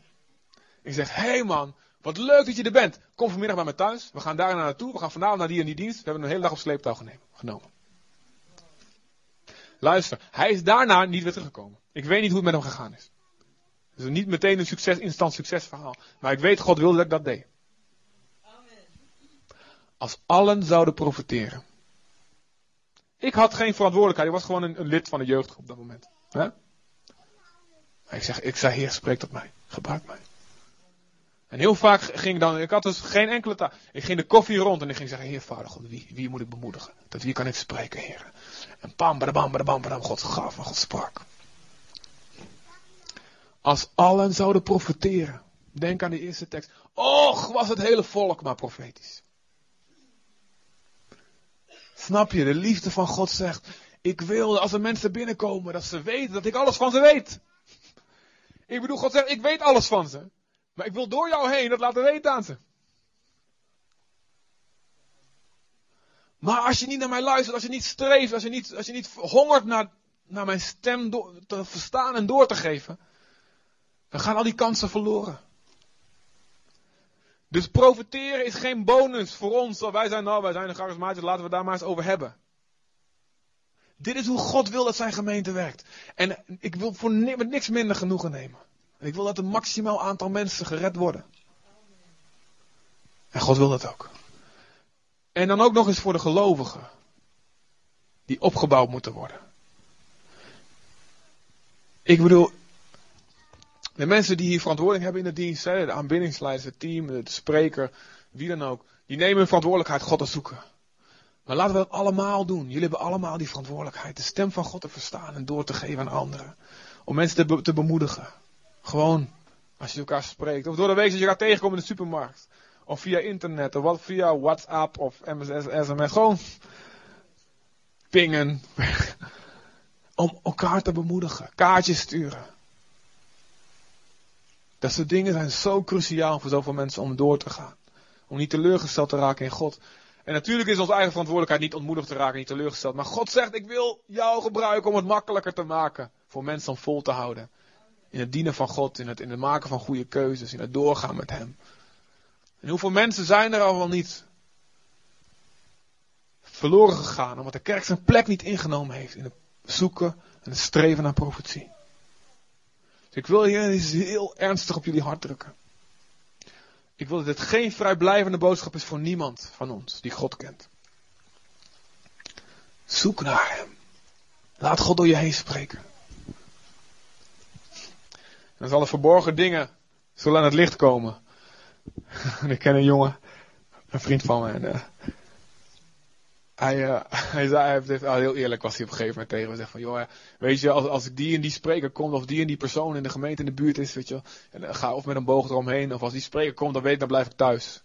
Ik zeg, hé hey man, wat leuk dat je er bent. Kom vanmiddag bij me thuis. We gaan daar naartoe. We gaan vanavond naar die en die dienst. We hebben een hele dag op sleeptouw genomen. Luister, hij is daarna niet weer teruggekomen. Ik weet niet hoe het met hem gegaan is. Het is niet meteen een succes, instant succesverhaal. Maar ik weet, God wilde dat ik dat deed. Als allen zouden profiteren. Ik had geen verantwoordelijkheid. Ik was gewoon een, een lid van de jeugdgroep op dat moment. Ik zeg, ik zei, Heer, spreek tot mij. Gebruik mij. En heel vaak ging dan, ik had dus geen enkele taal. Ik ging de koffie rond en ik ging zeggen, Heer Vader God, wie, wie moet ik bemoedigen? Dat wie kan ik spreken, Heer? En bam, badabam, badabam, badabam, God gaf en God sprak. Als allen zouden profiteren. Denk aan de eerste tekst. Och, was het hele volk maar profetisch. Snap je? De liefde van God zegt, ik wil als er mensen binnenkomen, dat ze weten dat ik alles van ze weet. Ik bedoel, God zegt, ik weet alles van ze. Maar ik wil door jou heen dat laten weten aan ze. Maar als je niet naar mij luistert, als je niet streeft, als je niet, als je niet hongert naar, naar mijn stem door, te verstaan en door te geven, dan gaan al die kansen verloren. Dus profiteren is geen bonus voor ons. Wij zijn nou, wij zijn de charismatisch, laten we daar maar eens over hebben. Dit is hoe God wil dat zijn gemeente werkt. En ik wil voor niks minder genoegen nemen. Ik wil dat een maximaal aantal mensen gered worden. En God wil dat ook. En dan ook nog eens voor de gelovigen. Die opgebouwd moeten worden. Ik bedoel, de mensen die hier verantwoording hebben in de dienst, de aanbiddingsleiders, het team, de spreker, wie dan ook, die nemen hun verantwoordelijkheid God te zoeken. Maar laten we dat allemaal doen. Jullie hebben allemaal die verantwoordelijkheid. De stem van God te verstaan en door te geven aan anderen. Om mensen te, te bemoedigen. Gewoon, als je elkaar spreekt. Of door de week als je elkaar tegenkomt in de supermarkt. Of via internet, of via WhatsApp of SMS. Gewoon pingen. Om elkaar te bemoedigen. Kaartjes sturen. Dat soort dingen zijn zo cruciaal voor zoveel mensen om door te gaan. Om niet teleurgesteld te raken in God. En natuurlijk is onze eigen verantwoordelijkheid niet ontmoedigd te raken, niet teleurgesteld. Maar God zegt, ik wil jou gebruiken om het makkelijker te maken. Voor mensen om vol te houden. In het dienen van God, in het, in het maken van goede keuzes, in het doorgaan met Hem. En hoeveel mensen zijn er al wel niet verloren gegaan, omdat de kerk zijn plek niet ingenomen heeft in het zoeken en het streven naar profetie. Dus ik wil hier eens heel ernstig op jullie hart drukken. Ik wil dat het geen vrijblijvende boodschap is voor niemand van ons die God kent. Zoek naar Hem. Laat God door je heen spreken. Dan zullen verborgen dingen zullen aan het licht komen. En ik ken een jongen, een vriend van me. En, uh, hij, uh, hij zei, hij heeft, uh, heel eerlijk was hij op een gegeven moment tegen me. Zegt van, joh, weet je, als, als die en die spreker komt, of die en die persoon in de gemeente in de buurt is, weet je, en ga of met een boog eromheen, of als die spreker komt, dan weet ik, dan blijf ik thuis.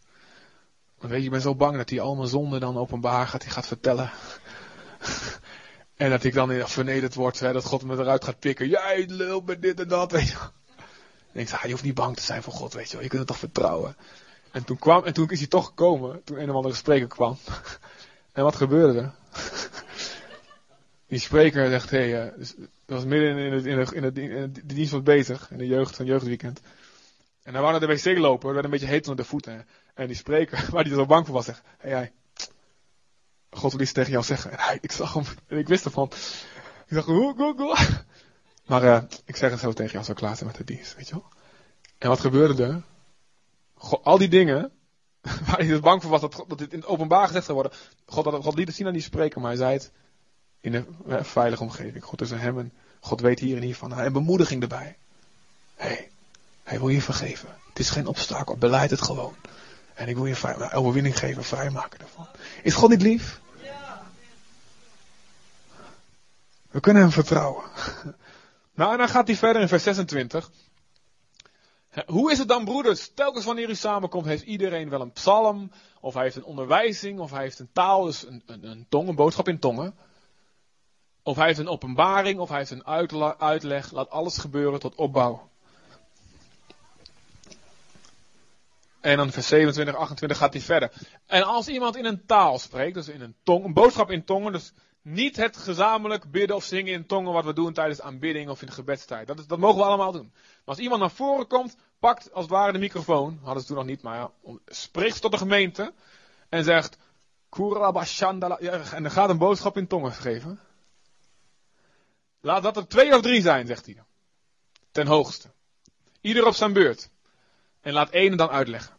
Want weet je, ik ben zo bang dat hij al mijn zonden dan openbaar gaat, hij gaat vertellen. en dat ik dan vernederd word, hè, dat God me eruit gaat pikken. Jij lul met dit en dat, weet je. En ik zei, je hoeft niet bang te zijn voor God, weet je wel, je kunt het toch vertrouwen. En toen kwam, en toen is hij toch gekomen, toen een of andere spreker kwam. En wat gebeurde er? Die spreker zegt, hé, hey, uh, dat was midden in, het, in, de, in, de, in de dienst was bezig, in de jeugd, van jeugdweekend. En hij wou naar de wc lopen, er werd een beetje heet onder de voeten. En die spreker, waar hij zo bang voor was, zegt, hé, hey, God wil iets tegen jou zeggen. En hij, ik zag hem, en ik wist ervan. Ik dacht, hoe, hoe, hoe. Maar uh, ik zeg het zo tegen jou als we klaar zijn met de dienst, weet je wel. En wat gebeurde er? God, al die dingen, waar hij dus bang voor was dat, dat dit in het openbaar gezegd zou worden. God, had, God liet het zien aan die spreker, maar hij zei het in een veilige omgeving. God is hem en God weet hier en hier van. En bemoediging erbij. Hé, hey, hij wil je vergeven. Het is geen obstakel, beleid het gewoon. En ik wil je vrij, overwinning geven, vrijmaken ervan. Is God niet lief? We kunnen hem vertrouwen. Nou, en dan gaat hij verder in vers 26. Hoe is het dan, broeders? Telkens wanneer u samenkomt, heeft iedereen wel een psalm, of hij heeft een onderwijzing, of hij heeft een taal, dus een, een, een tong, een boodschap in tongen. Of hij heeft een openbaring, of hij heeft een uitleg. Laat alles gebeuren tot opbouw. En dan vers 27, 28 gaat hij verder. En als iemand in een taal spreekt, dus in een tong, een boodschap in tongen, dus niet het gezamenlijk bidden of zingen in tongen wat we doen tijdens aanbidding of in de gebedstijd. Dat, dat mogen we allemaal doen. Maar als iemand naar voren komt, pakt als het ware de microfoon, hadden ze toen nog niet, maar ja, spreekt tot de gemeente en zegt, en dan gaat een boodschap in tongen geven. Laat dat er twee of drie zijn, zegt hij. Ten hoogste. Ieder op zijn beurt. En laat één dan uitleggen.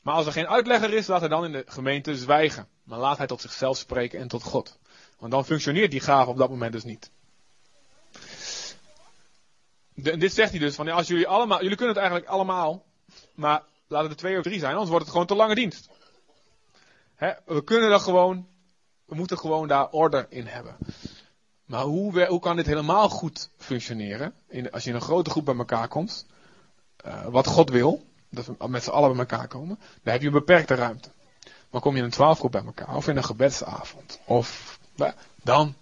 Maar als er geen uitlegger is, laat hij dan in de gemeente zwijgen. Maar laat hij tot zichzelf spreken en tot God. Want dan functioneert die gave op dat moment dus niet. De, dit zegt hij dus, van als jullie allemaal, jullie kunnen het eigenlijk allemaal, maar laat het er twee of drie zijn, anders wordt het gewoon te lange dienst. we kunnen er gewoon, we moeten gewoon daar orde in hebben. Maar hoe, hoe kan dit helemaal goed functioneren? In, als je in een grote groep bij elkaar komt, uh, wat God wil, dat we met z'n allen bij elkaar komen, dan heb je een beperkte ruimte. Maar kom je in een twaalfgroep bij elkaar, of in een gebedsavond, of dan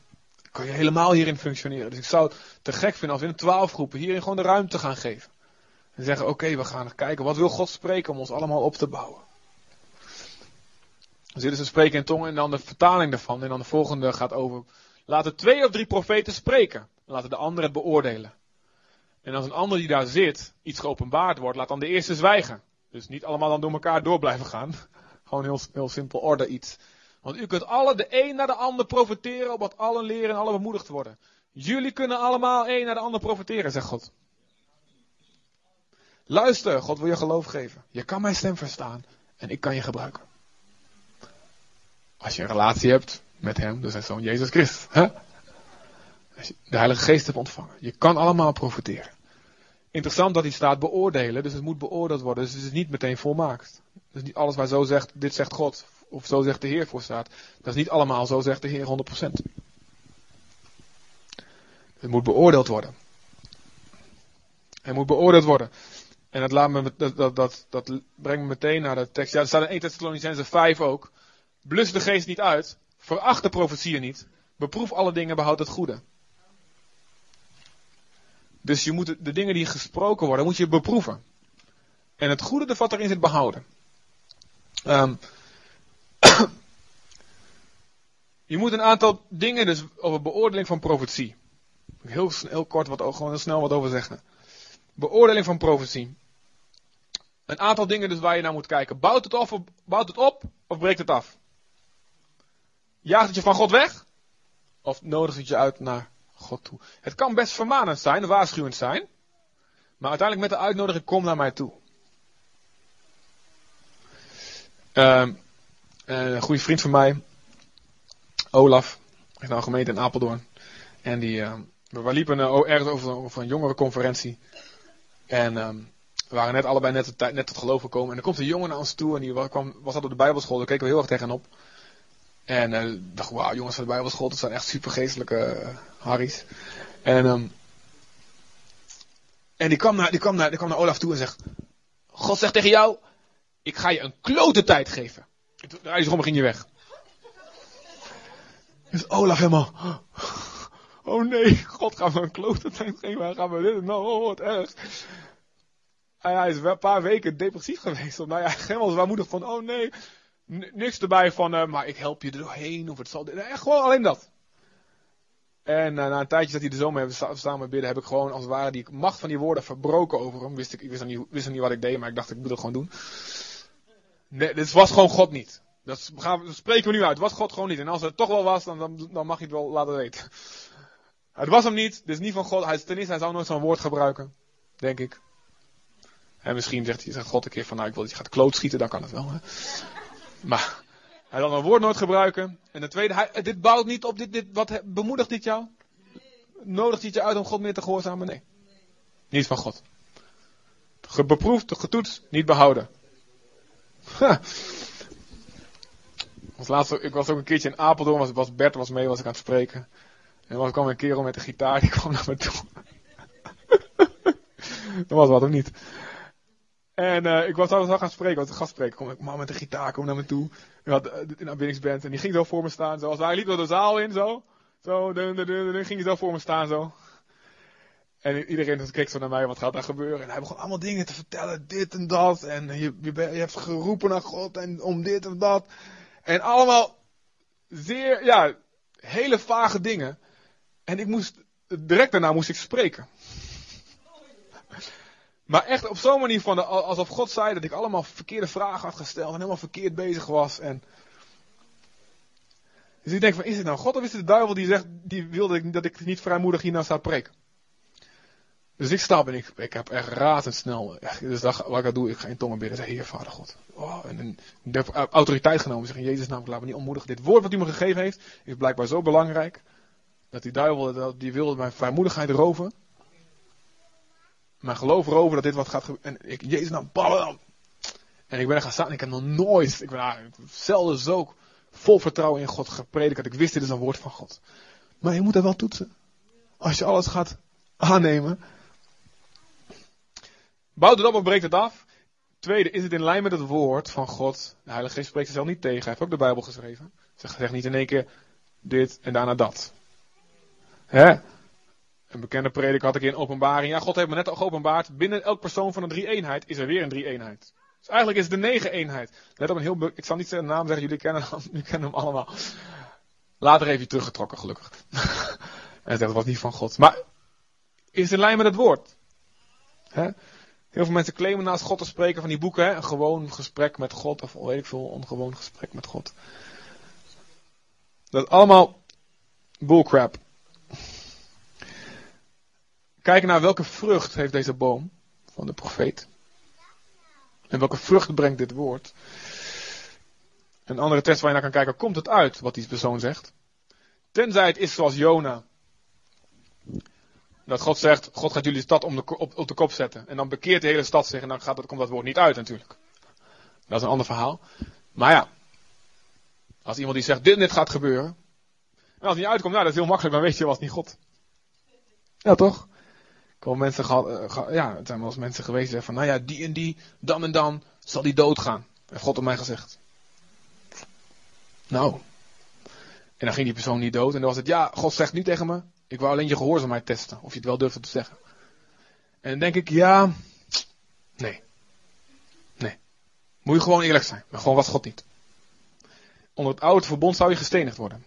kan je helemaal hierin functioneren. Dus ik zou het te gek vinden als we in twaalf groepen hierin gewoon de ruimte gaan geven. En zeggen, oké, we gaan kijken, wat wil God spreken om ons allemaal op te bouwen. Dan zitten ze spreken in tongen en dan de vertaling daarvan. En dan de volgende gaat over. Laten twee of drie profeten spreken. Laten de anderen het beoordelen. En als een ander die daar zit iets geopenbaard wordt, laat dan de eerste zwijgen. Dus niet allemaal dan door elkaar door blijven gaan. Gewoon heel, heel simpel orde iets. Want u kunt alle de een naar de ander profiteren, opdat allen leren en allen bemoedigd worden. Jullie kunnen allemaal een naar de ander profiteren, zegt God. Luister, God wil je geloof geven. Je kan mijn stem verstaan en ik kan je gebruiken. Als je een relatie hebt met hem, dus zijn zoon Jezus Christus. Hè? Als je de Heilige Geest hebt ontvangen. Je kan allemaal profiteren. Interessant dat hij staat beoordelen, dus het moet beoordeeld worden. Dus het is niet meteen volmaakt. Dus niet alles waar zo zegt, dit zegt God, of zo zegt de Heer voor staat. Dat is niet allemaal zo zegt de Heer 100%. Het moet beoordeeld worden. Het moet beoordeeld worden. En dat, laat me, dat, dat, dat, dat brengt me meteen naar de tekst. Ja, er staat in 1 Thessalonicense 5 ook. Blus de geest niet uit. Veracht de profetieën niet. Beproef alle dingen, behoud het goede. Dus je moet de dingen die gesproken worden, moet je beproeven. En het goede wat erin zit behouden. Um, je moet een aantal dingen, dus over beoordeling van profetie. Heel, heel kort wat, gewoon heel snel wat over zeggen. Beoordeling van profetie. Een aantal dingen dus waar je naar moet kijken. Bouwt het, op, bouwt het op of breekt het af? Jaagt het je van God weg? Of nodigt het je uit naar God toe? Het kan best vermanend zijn, waarschuwend zijn. Maar uiteindelijk met de uitnodiging, kom naar mij toe. Uh, een goede vriend van mij, Olaf, is nou gemeente in Apeldoorn. En die, uh, we liepen uh, ergens over, over een jongerenconferentie. En uh, we waren net allebei net, tot, net tot geloof gekomen. En er komt een jongen naar ons toe en die kwam, was dat op de Bijbelschool. Daar keken we heel erg tegenop. En uh, dacht, wauw, jongens van de Bijbelschool, dat zijn echt super geestelijke uh, harries. En, um, en die, kwam naar, die, kwam naar, die kwam naar Olaf toe en zegt: God zegt tegen jou: Ik ga je een klote tijd geven. En toen draaide zich om en ging je weg. Dus Olaf helemaal. Oh nee, God gaat me een klote. Hij gaat me dit nou, oh, wat erg. En hij is een paar weken depressief geweest. Omdat hij helemaal zwaarmoedig van: Oh nee, niks erbij van, uh, maar ik help je er doorheen. Of het zal. Nee, gewoon alleen dat. En uh, na een tijdje dat hij er zo mee met bidden, heb ik gewoon als het ware die macht van die woorden verbroken over hem. Wist ik, ik wist nog niet, niet wat ik deed, maar ik dacht ik moet het gewoon doen. Nee, dit was gewoon God niet. Dat, gaan spreken we nu uit. Was God gewoon niet. En als het toch wel was, dan, dan, mag je het wel laten weten. Het was hem niet. Is niet van God. Hij, ten eerste, hij zou nooit zo'n woord gebruiken. Denk ik. En misschien zegt hij, zegt God een keer van, nou ik wil dat je gaat klootschieten, dan kan het wel. Hè? Maar hij zal een woord nooit gebruiken. En de tweede, dit bouwt niet op dit, dit, wat bemoedigt dit jou? Nodigt dit je uit om God meer te gehoorzamen? Nee. Niet van God. Beproefd, getoetst, niet behouden. Ha. Als laatste, ik was ook een keertje in Apeldoorn, was, Bert was mee, was ik aan het spreken. En er kwam een kerel met een gitaar, die kwam naar me toe. dat was wat of niet. En uh, ik was al gaan spreken, was een gastspreker. Kom ik, man met de gitaar, kom naar me toe. Ik had een aanbiddingsband en die ging zo voor me staan. Zoals hij liep door de zaal in, zo. Zo, dun, dun, dun, ging hij zo voor me staan, zo. En iedereen keek zo naar mij, wat gaat daar gebeuren? En hij begon allemaal dingen te vertellen, dit en dat. En je, je, hebt geroepen naar God en om dit en dat. En allemaal zeer, ja, hele vage dingen. En ik moest, direct daarna moest ik spreken. Maar echt op zo'n manier van alsof God zei dat ik allemaal verkeerde vragen had gesteld en helemaal verkeerd bezig was. En dus ik denk van, is het nou God of is het de duivel die zegt, die wilde dat ik niet vrijmoedig hierna zou preken? Dus ik stap en ik, ik heb echt razendsnel, dus dat, wat ik dat doe, ik ga in tongen bidden, zeg, Heer Vader God. Oh, en, ik heb autoriteit genomen, zeg in Jezus naam, laat me niet ontmoedigen. Dit woord wat u me gegeven heeft, is blijkbaar zo belangrijk, dat die duivel, die wilde mijn vrijmoedigheid roven. Mijn geloof erover dat dit wat gaat gebeuren. En ik, Jezus nou, bam. En ik ben er gaan staan en ik heb nog nooit, ik ben ah, zelden zo vol vertrouwen in God gepredikt dat ik wist dit is een woord van God. Maar je moet dat wel toetsen. Als je alles gaat aannemen. Bouwt het op of breekt het af? Tweede, is het in lijn met het woord van God? De Heilige Geest spreekt zichzelf niet tegen. Hij heeft ook de Bijbel geschreven. Zeg, zeg niet in één keer dit en daarna dat. Hè? Een bekende predik had ik in openbaring. Ja, God heeft me net al geopenbaard. Binnen elk persoon van een drie-eenheid is er weer een drie-eenheid. Dus eigenlijk is het de negen eenheid. Let op een heel, ik zal niet zijn naam zeggen, jullie kennen hem, jullie kennen hem allemaal. Later hij teruggetrokken, gelukkig. en zegt, dat was niet van God. Maar is in lijn met het woord. Hè? Heel veel mensen claimen naast God te spreken van die boeken, een gewoon gesprek met God, of weet ik veel, ongewoon gesprek met God. Dat is allemaal bullcrap. Kijken naar welke vrucht heeft deze boom van de profeet. En welke vrucht brengt dit woord. Een andere test waar je naar kan kijken, komt het uit wat die persoon zegt? Tenzij het is zoals Jona. Dat God zegt, God gaat jullie stad om de, op, op de kop zetten. En dan bekeert de hele stad zich en dan gaat, komt dat woord niet uit natuurlijk. Dat is een ander verhaal. Maar ja, als iemand die zegt, dit dit gaat gebeuren. En als het niet uitkomt, nou dat is heel makkelijk, dan weet je, was niet God. Ja toch? Ik mensen uh, ja, het zijn wel eens mensen geweest die zeggen van, nou ja, die en die, dan en dan, zal die doodgaan. Heeft God op mij gezegd. Nou. En dan ging die persoon niet dood en dan was het, ja, God zegt niet tegen me, ik wou alleen je gehoorzaamheid testen, of je het wel durfde te zeggen. En dan denk ik, ja, nee. Nee. Moet je gewoon eerlijk zijn, maar gewoon was God niet. Onder het oude verbond zou je gestenigd worden.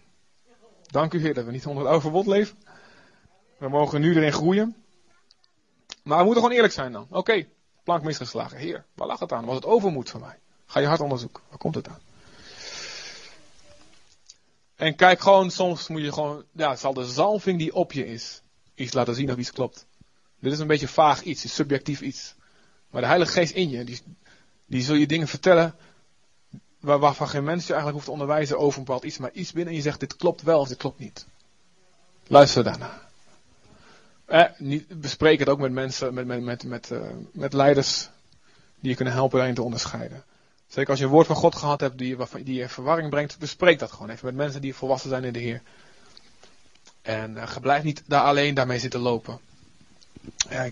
Dank u Heer dat we niet onder het oude verbond leven. We mogen nu erin groeien. Maar we moeten gewoon eerlijk zijn dan. Oké, plank misgeslagen. Heer, waar lag het aan? Was het overmoed van mij? Ga je hart onderzoeken. Waar komt het aan? En kijk gewoon, soms moet je gewoon, ja, zal de zalving die op je is, iets laten zien of iets klopt. Dit is een beetje vaag iets, is subjectief iets. Maar de Heilige Geest in je, die, die zul je dingen vertellen waar, waarvan geen mens je eigenlijk hoeft te onderwijzen over een bepaald iets, maar iets binnen en je zegt dit klopt wel of dit klopt niet. Luister daarna. Eh, bespreek het ook met mensen, met, met, met, met, uh, met leiders die je kunnen helpen daarin te onderscheiden. Zeker als je een woord van God gehad hebt die, die je verwarring brengt, bespreek dat gewoon even met mensen die volwassen zijn in de Heer. En uh, blijf niet daar alleen daarmee zitten lopen. Ja,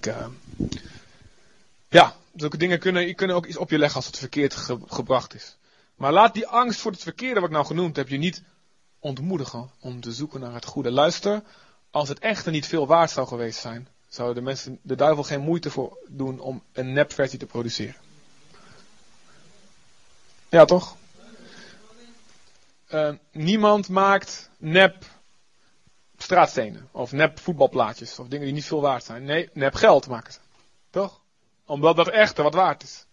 ja, zulke dingen kunnen, kunnen ook iets op je leggen als het verkeerd ge, gebracht is. Maar laat die angst voor het verkeerde wat ik nou genoemd heb je niet ontmoedigen om te zoeken naar het goede. Luister, als het echte niet veel waard zou geweest zijn, zouden de mensen, de duivel geen moeite voor doen om een nepversie te produceren. Ja, toch? Uh, niemand maakt nep straatstenen. Of nep voetbalplaatjes. Of dingen die niet veel waard zijn. Nee, nep geld maken ze. Toch? Omdat dat echte wat waard is.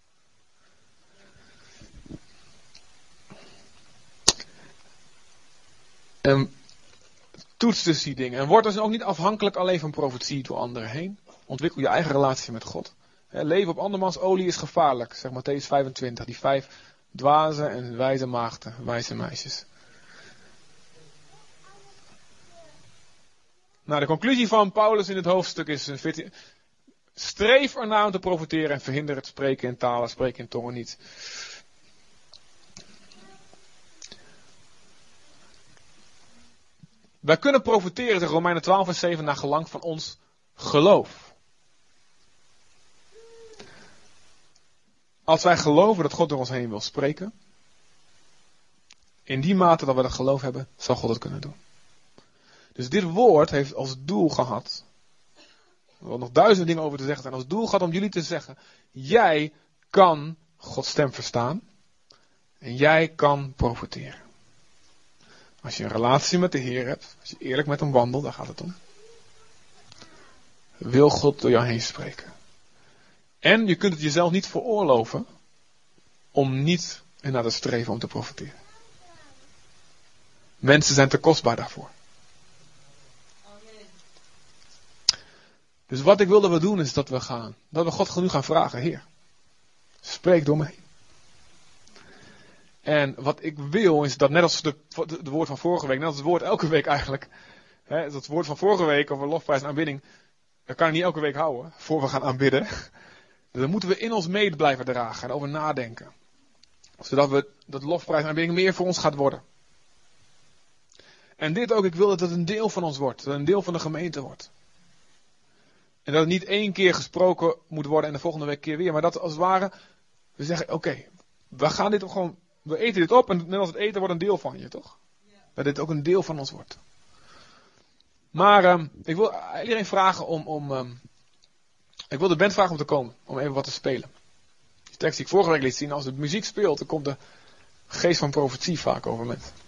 En toets dus die dingen. En word dus ook niet afhankelijk alleen van profetie door anderen heen. Ontwikkel je eigen relatie met God. leven op andermans olie is gevaarlijk. Zeg Matthäus 25. Die vijf dwaze en wijze maagden, wijze meisjes. Nou, de conclusie van Paulus in het hoofdstuk is: streef ernaar om te profiteren en verhinder het spreken in talen, spreken in tongen niet. Wij kunnen profiteren, zegt Romeinen 12 vers 7, naar gelang van ons geloof. Als wij geloven dat God door ons heen wil spreken, in die mate dat we dat geloof hebben, zal God het kunnen doen. Dus dit woord heeft als doel gehad, er nog duizenden dingen over te zeggen zijn, als doel gehad om jullie te zeggen, jij kan Gods stem verstaan en jij kan profiteren. Als je een relatie met de Heer hebt, als je eerlijk met hem wandelt, daar gaat het om. Wil God door jou heen spreken. En je kunt het jezelf niet veroorloven om niet naar te streven om te profiteren. Mensen zijn te kostbaar daarvoor. Dus wat ik wil dat we doen is dat we gaan, dat we God nu gaan vragen, Heer, spreek door mij. En wat ik wil is dat net als de, woord van vorige week, net als het woord elke week eigenlijk, hè, woord van vorige week over lofprijs en aanbidding, dat kan ik niet elke week houden, voor we gaan aanbidden. Dan moeten we in ons mee blijven dragen en over nadenken. Zodat we, dat lofprijs en aanbidding meer voor ons gaat worden. En dit ook, ik wil dat het een deel van ons wordt. Dat het een deel van de gemeente wordt. En dat het niet één keer gesproken moet worden en de volgende week keer weer. Maar dat als het ware, we zeggen, oké, we gaan dit gewoon, we eten dit op en net als het eten wordt een deel van je, toch? Dat dit ook een deel van ons wordt. Maar um, ik wil iedereen vragen om, om um, ik wil de band vragen om te komen, om even wat te spelen. Die tekst die ik vorige week liet zien, als de muziek speelt, dan komt de geest van profetie vaak over mensen. Niet.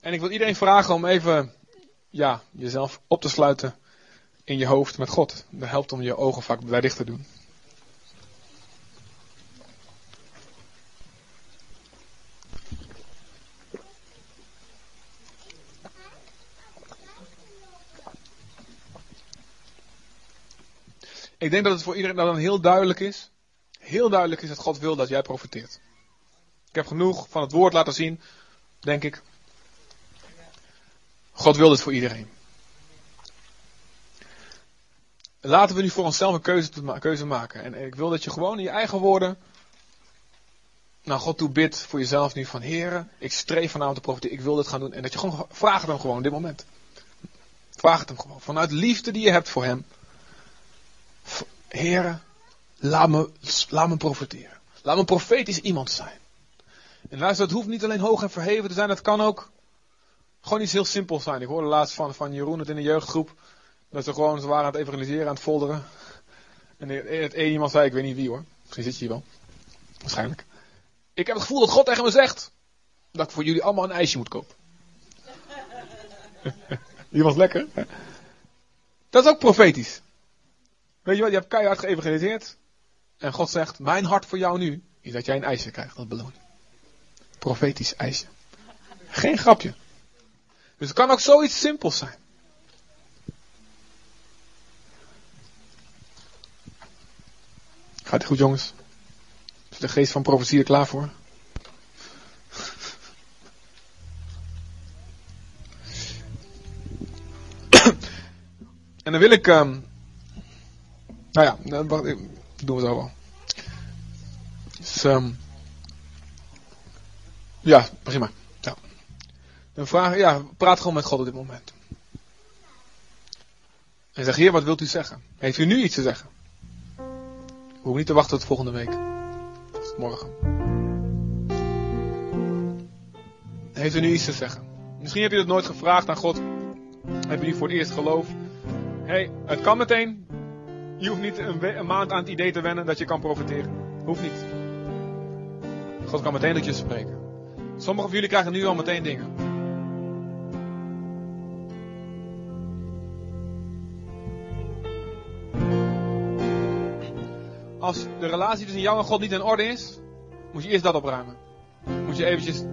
En ik wil iedereen vragen om even ja, jezelf op te sluiten in je hoofd met God. Dat helpt om je ogen vaak bij dicht te doen. Ik denk dat het voor iedereen dan heel duidelijk is. Heel duidelijk is dat God wil dat jij profiteert. Ik heb genoeg van het woord laten zien, denk ik. God wil dit voor iedereen. Laten we nu voor onszelf een keuze, te maken. En ik wil dat je gewoon in je eigen woorden naar God toe bidt voor jezelf nu van Heren, ik streef vanavond de profiteren, ik wil dit gaan doen. En dat je gewoon vraagt hem gewoon op dit moment. Vraag het hem gewoon. Vanuit liefde die je hebt voor hem. Heren, laat me, laat me profiteren. Laat me profetisch iemand zijn. En luister, het hoeft niet alleen hoog en verheven te zijn, het kan ook gewoon iets heel simpels zijn. Ik hoorde laatst van, van Jeroen het in de jeugdgroep. Dat ze gewoon, ze waren aan het evangeliseren, aan het folderen. En het één iemand zei, ik weet niet wie hoor. Misschien zit je hier wel. Waarschijnlijk. Ik heb het gevoel dat God tegen me zegt. Dat ik voor jullie allemaal een ijsje moet kopen. Die was lekker. Dat is ook profetisch. Weet je wat, je hebt keihard geëvangeliseerd. En God zegt, mijn hart voor jou nu is dat jij een ijsje krijgt, dat beloning. Profetisch ijsje. Geen grapje. Dus het kan ook zoiets simpels zijn. Gaat het goed jongens? Is de geest van profetie er klaar voor? en dan wil ik... Um, nou ja, dat doen we zo wel. Dus, um, ja, maar. Ja. Dan vraag, ja, praat gewoon met God op dit moment. En zeg, Heer, wat wilt u zeggen? Heeft u nu iets te zeggen? We niet te wachten tot volgende week. Morgen. Heeft u nu iets te zeggen? Misschien heb je het nooit gevraagd aan God. Heb je voor het eerst geloof? Hé, hey, het kan meteen. Je hoeft niet een, maand aan het idee te wennen dat je kan profiteren. Hoeft niet. God kan meteen tot je spreken. Sommigen van jullie krijgen nu al meteen dingen. Als de relatie tussen jou en God niet in orde is, moet je eerst dat opruimen. Moet je eventjes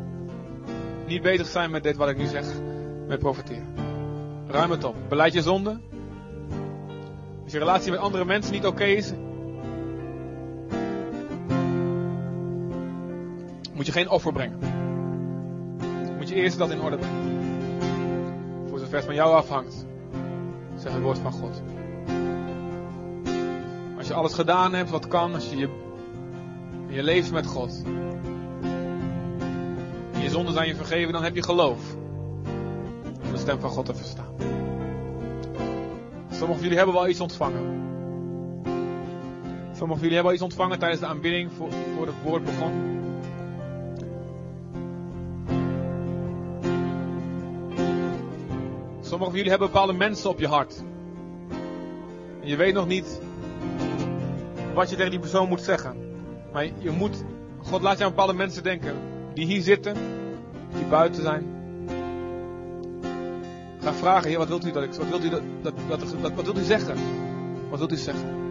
niet bezig zijn met dit wat ik nu zeg, met profiteren. Ruim het op. Beleid je zonde. Als je relatie met andere mensen niet oké is, moet je geen offer brengen. Moet je eerst dat in orde brengen. Voor zover het van jou afhangt, zegt het woord van God. Als je alles gedaan hebt wat kan, als je je, je leeft met God. En je zonden zijn je vergeven, dan heb je geloof. Om de stem van God te verstaan. Sommigen van jullie hebben wel iets ontvangen. Sommigen van jullie hebben wel iets ontvangen tijdens de aanbidding voor, voor het woord begon. Sommigen van jullie hebben bepaalde mensen op je hart. En je weet nog niet wat je tegen die persoon moet zeggen. Maar je moet, God laat je aan bepaalde mensen denken. Die hier zitten, die buiten zijn. Ga vragen, Heer, wat wilt u dat ik, wat wilt u dat, dat, wat wilt u zeggen? Wat wilt u zeggen?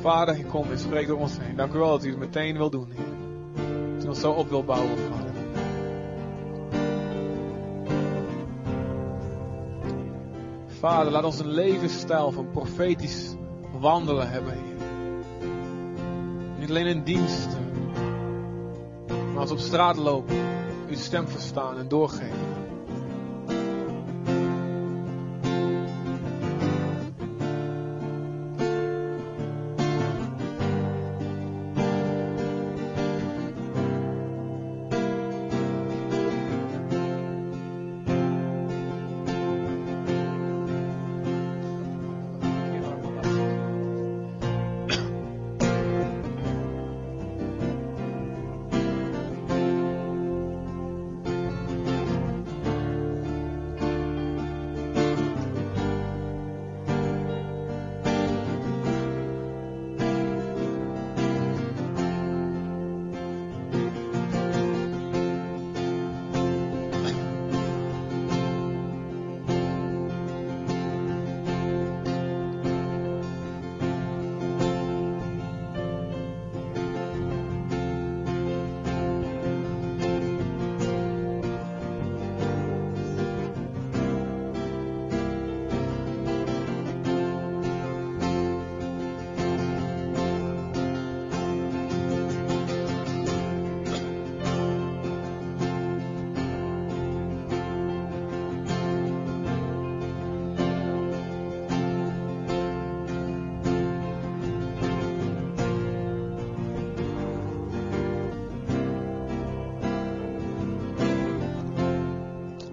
Vader, ik kom en spreek door ons heen. Dank u wel dat u het meteen wil doen, Heer. Dat u ons zo op wil bouwen, Vader. Vader, laat ons een levensstijl van profetisch wandelen hebben, Heer. Niet alleen in dienst, maar als op straat lopen, uw stem verstaan en doorgeven.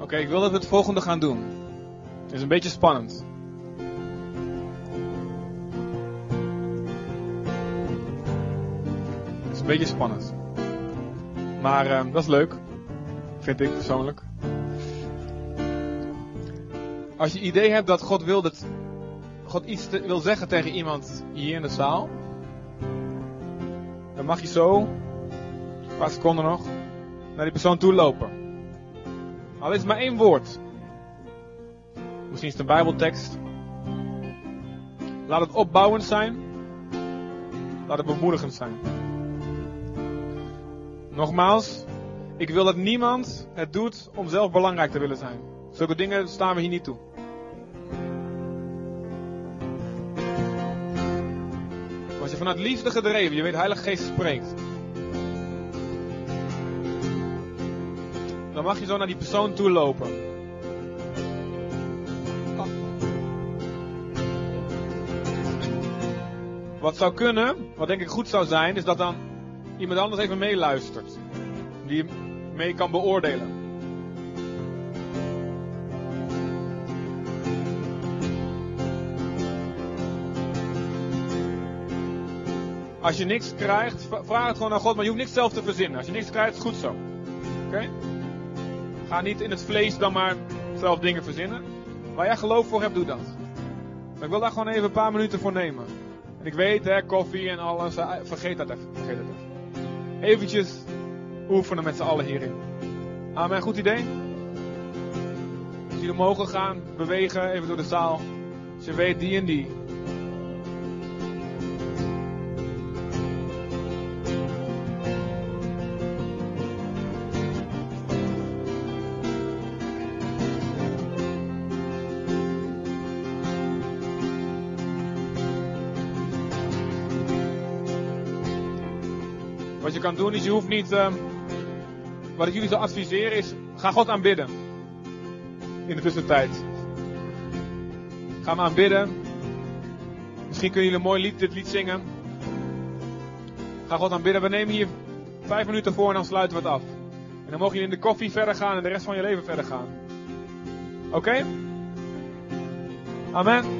Oké, ik wil dat we het volgende gaan doen. Het is een beetje spannend. Het is een beetje spannend. Maar uh, dat is leuk. Vind ik persoonlijk. Als je idee hebt dat God wil dat God iets wil zeggen tegen iemand hier in de zaal, dan mag je zo, een paar seconden nog, naar die persoon toe lopen. Het maar één woord. Misschien is het een Bijbeltekst. Laat het opbouwend zijn. Laat het bemoedigend zijn. Nogmaals, ik wil dat niemand het doet om zelf belangrijk te willen zijn. Zulke dingen staan we hier niet toe. Als je vanuit liefde gedreven, je weet Heilige Geest spreekt. Dan mag je zo naar die persoon toe lopen. Wat zou kunnen, wat denk ik goed zou zijn, is dat dan iemand anders even meeluistert. Die mee kan beoordelen. Als je niks krijgt, vraag het gewoon aan God, maar je hoeft niks zelf te verzinnen. Als je niks krijgt, is het goed zo. Oké? Ga niet in het vlees dan maar zelf dingen verzinnen. Waar jij geloof voor hebt, doe dat. Maar ik wil daar gewoon even een paar minuten voor nemen. En ik weet, hè, koffie en alles, eh, vergeet dat even. Vergeet dat even. Eventjes oefenen met z'n allen hierin. Amen, goed idee? Als jullie mogen gaan, bewegen, even door de zaal. Als je weet, die en die. Je kan doen is, je hoeft niet. Uh, wat ik jullie zou adviseren is, ga God aanbidden. In de tussentijd. Ga maar aanbidden. Misschien kunnen jullie een mooi lied, dit lied zingen. Ga God aanbidden. We nemen hier vijf minuten voor en dan sluiten we het af. En dan mogen jullie in de koffie verder gaan en de rest van je leven verder gaan. Oké? Amen.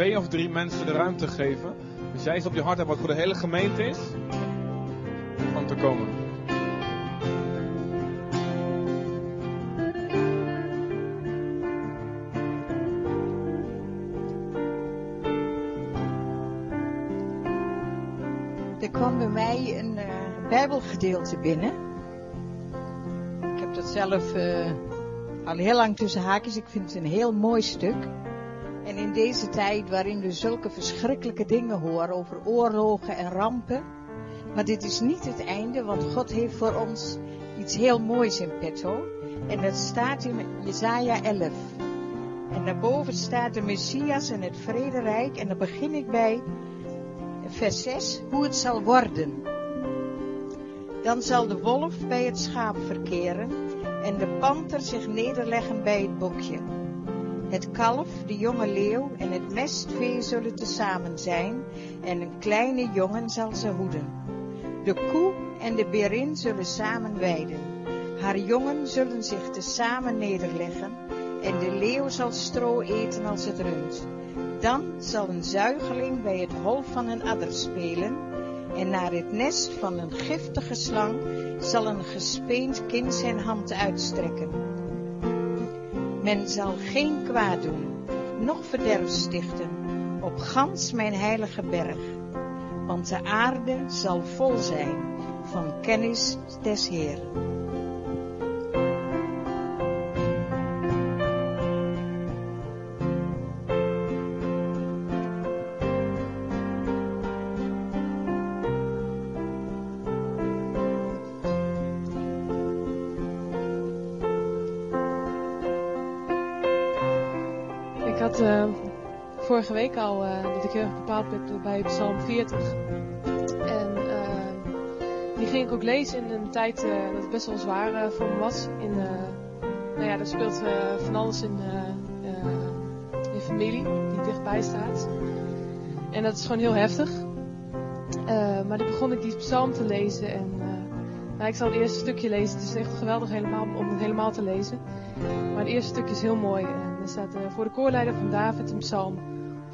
Twee of drie mensen de ruimte geven. Als jij iets op je hart hebt wat voor de hele gemeente is, om te komen. Er kwam bij mij een uh, Bijbelgedeelte binnen. Ik heb dat zelf uh, al heel lang tussen haakjes. Ik vind het een heel mooi stuk. In deze tijd waarin we zulke verschrikkelijke dingen horen over oorlogen en rampen. Maar dit is niet het einde, want God heeft voor ons iets heel moois in petto. En dat staat in Jesaja 11. En daarboven staat de Messias en het vrederijk. En dan begin ik bij vers 6, hoe het zal worden. Dan zal de wolf bij het schaap verkeren en de panter zich nederleggen bij het bokje. Het kalf, de jonge leeuw en het mestvee zullen tezamen zijn en een kleine jongen zal ze hoeden. De koe en de berin zullen samen weiden. Haar jongen zullen zich tezamen nederleggen en de leeuw zal stro eten als het rund. Dan zal een zuigeling bij het hol van een adder spelen en naar het nest van een giftige slang zal een gespeend kind zijn hand uitstrekken. Men zal geen kwaad doen, noch verderf stichten op gans mijn heilige berg, want de aarde zal vol zijn van kennis des Heeren. Erg bepaald bij Psalm 40. En uh, die ging ik ook lezen in een tijd uh, dat het best wel zwaar voor me was. In, nou ja, er speelt van alles in, in familie die dichtbij staat. En dat is gewoon heel heftig. maar toen begon ik die psalm te lezen en nou, ik zal het eerste stukje lezen. Het is echt geweldig helemaal, om het helemaal te lezen. Maar het eerste stukje is heel mooi. En er staat voor de koorleider van David een psalm.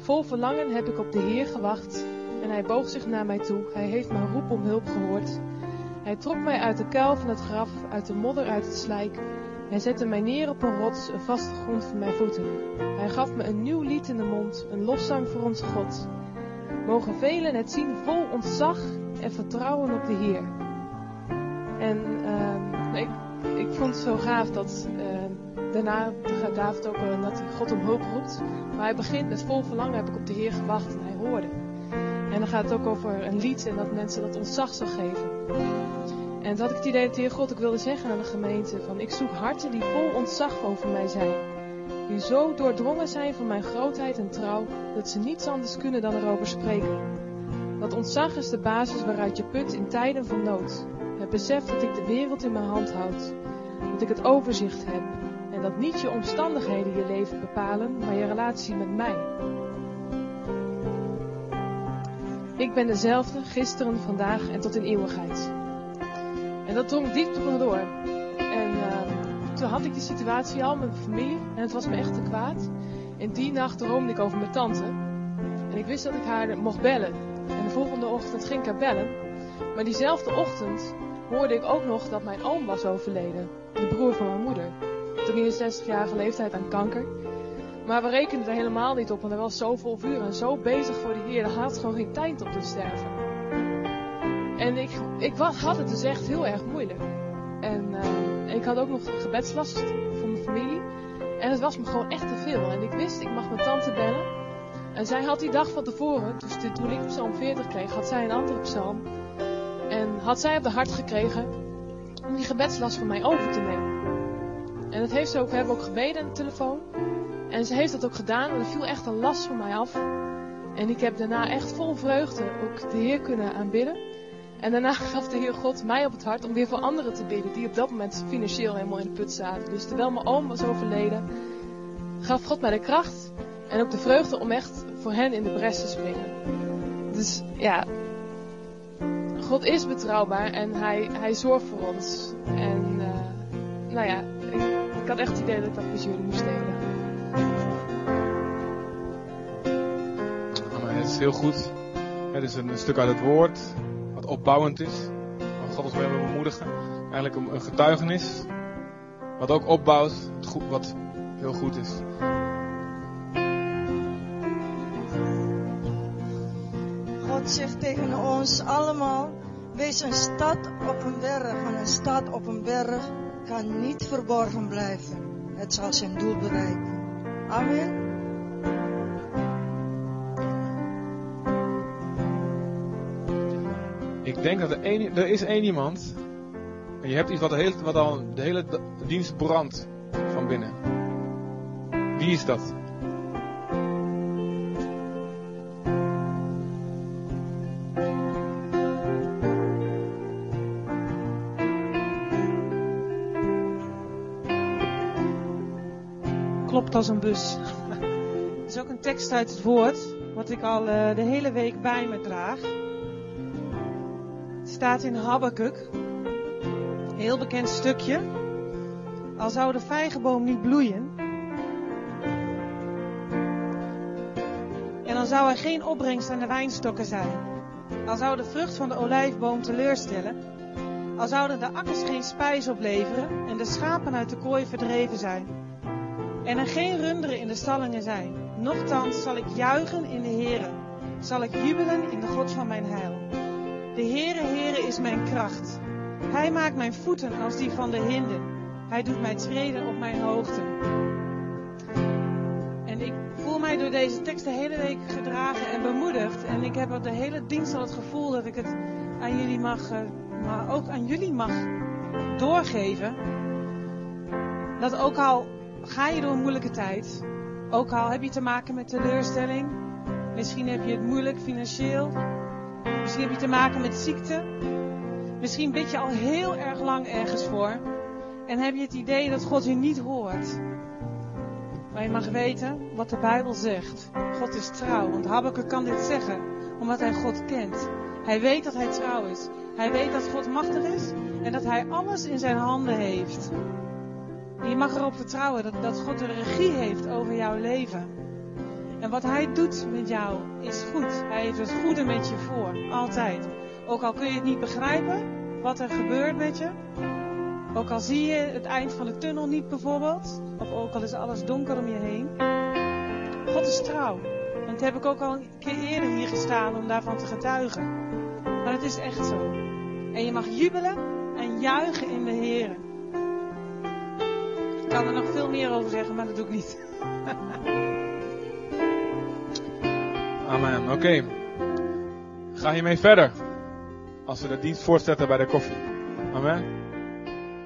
Vol verlangen heb ik op de Heer gewacht en hij boog zich naar mij toe. Hij heeft mijn roep om hulp gehoord. Hij trok mij uit de kuil van het graf, uit de modder, uit het slijk. Hij zette mij neer op een rots, een vaste grond voor mijn voeten. Hij gaf me een nieuw lied in de mond, een lofzang voor onze God. Mogen velen het zien vol ontzag en vertrouwen op de Heer. En ik, ik vond het zo gaaf dat uh, daarna gaat David ook uh, dat hij God om hulp roept. Maar hij begint met vol verlangen heb ik op de Heer gewacht en hij hoorde. En dan gaat het ook over een lied en dat mensen dat ontzag zal geven. En toen had ik het idee dat de Heer God ook wilde zeggen aan de gemeente van ik zoek harten die vol ontzag over mij zijn. Die zo doordrongen zijn van mijn grootheid en trouw dat ze niets anders kunnen dan erover spreken. Dat ontzag is de basis waaruit je put in tijden van nood. Het besef dat ik de wereld in mijn hand houd. Dat ik het overzicht heb en dat niet je omstandigheden je leven bepalen, maar je relatie met mij. Ik ben dezelfde, gisteren, vandaag en tot in eeuwigheid. En dat drong diep tot me door. En uh, toen had ik die situatie al met mijn familie en het was me echt te kwaad. En die nacht droomde ik over mijn tante. En ik wist dat ik haar mocht bellen. En de volgende ochtend ging ik haar bellen. Maar diezelfde ochtend hoorde ik ook nog dat mijn oom was overleden. De broer van mijn moeder. 63-jarige leeftijd aan kanker. Maar we rekenden er helemaal niet op, want hij was zo vol vuur en zo bezig voor de Heer. Hij had gewoon geen tijd om te sterven. En ik, ik was, had het dus echt heel erg moeilijk. En uh, ik had ook nog gebedslast voor mijn familie. En het was me gewoon echt te veel. En ik wist, ik mag mijn tante bellen. En zij had die dag van tevoren, dus toen ik psalm 40 kreeg, had zij een andere psalm. En had zij op de hart gekregen om die gebedslast van mij over te nemen. En dat heeft ze ook, we hebben ook gebeden aan de telefoon. En ze heeft dat ook gedaan en er viel echt een last van mij af. En ik heb daarna echt vol vreugde ook de Heer kunnen aanbidden. En daarna gaf de Heer God mij op het hart om weer voor anderen te bidden die op dat moment financieel helemaal in de put zaten. Dus terwijl mijn oom was overleden, gaf God mij de kracht en ook de vreugde om echt voor hen in de bres te springen. Dus ja, God is betrouwbaar en hij, hij zorgt voor ons. En uh, nou ja, ik, had echt het idee dat ik dat met jullie moest delen. is heel goed. Het is een, stuk uit het woord, wat opbouwend is. Wat God ons mee wil bemoedigen. Eigenlijk een, een getuigenis, wat ook opbouwt, wat heel goed is. God zegt tegen ons allemaal, wees een stad op een berg. En een stad op een berg kan niet verborgen blijven. Het zal zijn doel bereiken. Amen. Ik denk dat er, één, er is één iemand. En je hebt iets wat, wat al de hele dienst brandt van binnen. Wie is dat? Klopt als een bus. Het is ook een tekst uit het woord, wat ik al uh, de hele week bij me draag. Het staat in Habakkuk. Heel bekend stukje. Al zou de vijgenboom niet bloeien. En dan zou er geen opbrengst aan de wijnstokken zijn. Al zou de vrucht van de olijfboom teleurstellen. Al zouden de akkers geen spijs opleveren en de schapen uit de kooi verdreven zijn. En er geen runderen in de stallingen zijn. Nochtans zal ik juichen in de Heere. Zal ik jubelen in de God van mijn heil. De Heere, Heere is mijn kracht. Hij maakt mijn voeten als die van de hinden. Hij doet mij treden op mijn hoogte. En ik voel mij door deze tekst de hele week gedragen en bemoedigd. En ik heb de hele dienst al het gevoel dat ik het aan jullie mag, eh, maar ook aan jullie mag doorgeven. Dat ook al ga je door een moeilijke tijd, ook al heb je te maken met teleurstelling, misschien heb je het moeilijk financieel, misschien heb je te maken met ziekte, misschien bid je al heel erg lang ergens voor en heb je het idee dat God je niet hoort. Maar je mag weten wat de Bijbel zegt. God is trouw, want Habakkuk kan dit zeggen omdat hij God kent. Hij weet dat hij trouw is. Hij weet dat God machtig is en dat hij alles in zijn handen heeft. En je mag erop vertrouwen dat, God de regie heeft over jouw leven. En wat hij doet met jou is goed. Hij heeft het goede met je voor. Altijd. Ook al kun je het niet begrijpen wat er gebeurt met je. Ook al zie je het eind van de tunnel niet bijvoorbeeld. Of ook al is alles donker om je heen. God is trouw. En dat heb ik ook al een keer eerder hier gestaan om daarvan te getuigen. Maar het is echt zo. En je mag jubelen en juichen in de Heer. Ik kan er nog veel meer over zeggen, maar dat doe ik niet. Amen. Oké. Okay. Ga hiermee verder. Als we de dienst voortzetten bij de koffie. Amen.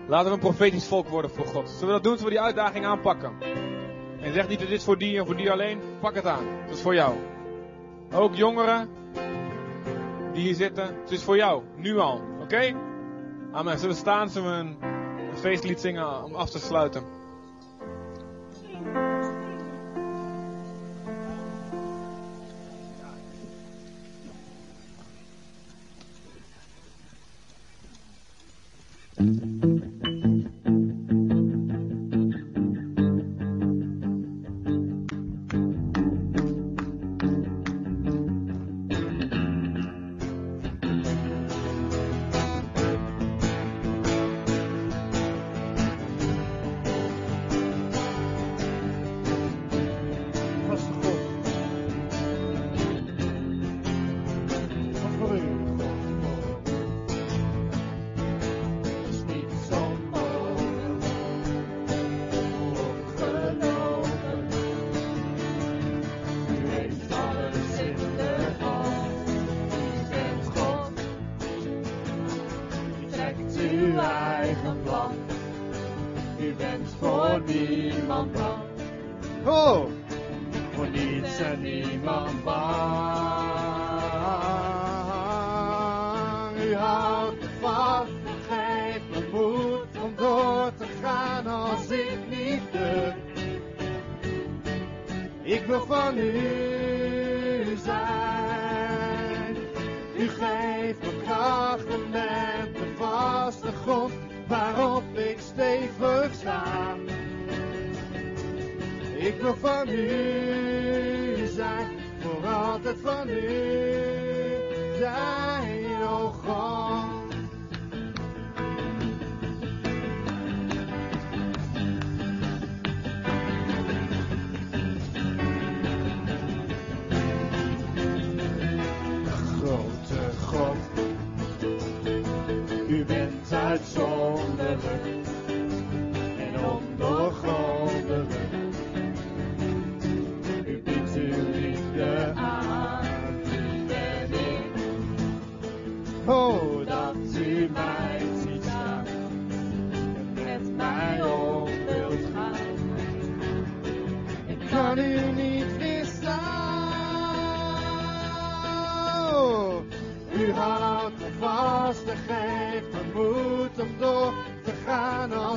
Laten we een profetisch volk worden voor God. Zullen we dat doen? Zullen we die uitdaging aanpakken? En zeg niet dat dit is voor die en voor die alleen. Pak het aan. Het is voor jou. Ook jongeren die hier zitten. Het is voor jou. Nu al. Oké? Amen. Zullen we staan? Zullen we een, een feestlied zingen om af te sluiten?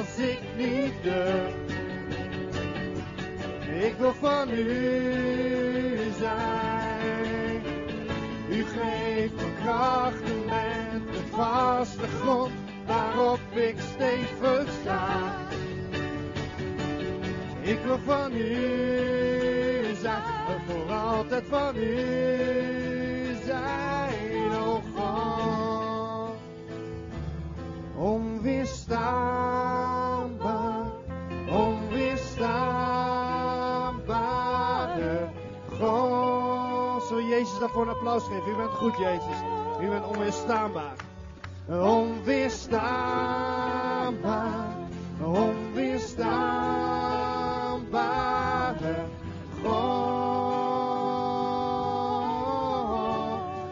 Als ik niet durf. Ik wil van u zijn. U geeft me kracht en bent de vaste grond waarop ik stevig sta. Ik wil van u zijn, voor altijd van u zijn, o God. Onweerstaanbaar, Jezus daarvoor een applaus geven? U bent goed, Jezus. U bent onweerstaanbaar. Onweerstaanbaar, onweerstaanbare God.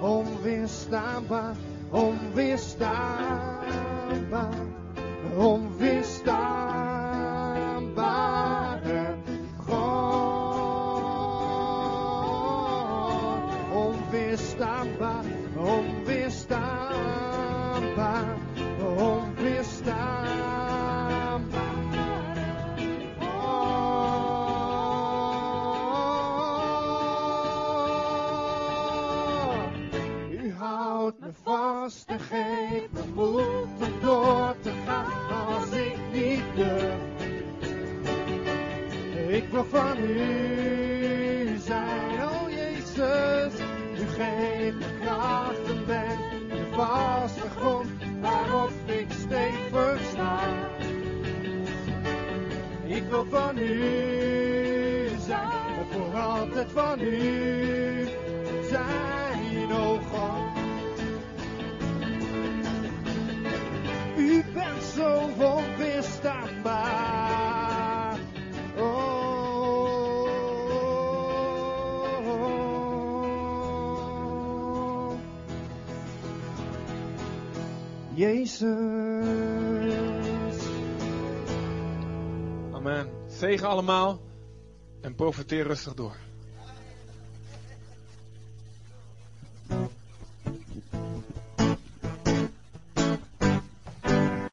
Onweerstaanbaar, onweerstaanbaar, Wil van u zijn, oh Jezus. U geeft me kracht en bent de vaste grond waarop ik stevig sta. Ik wil van u zijn, en voor altijd van u zijn, o God. U bent zo onweerstaanbaar. Jezus. Amen. Zegen allemaal en profiteer rustig door.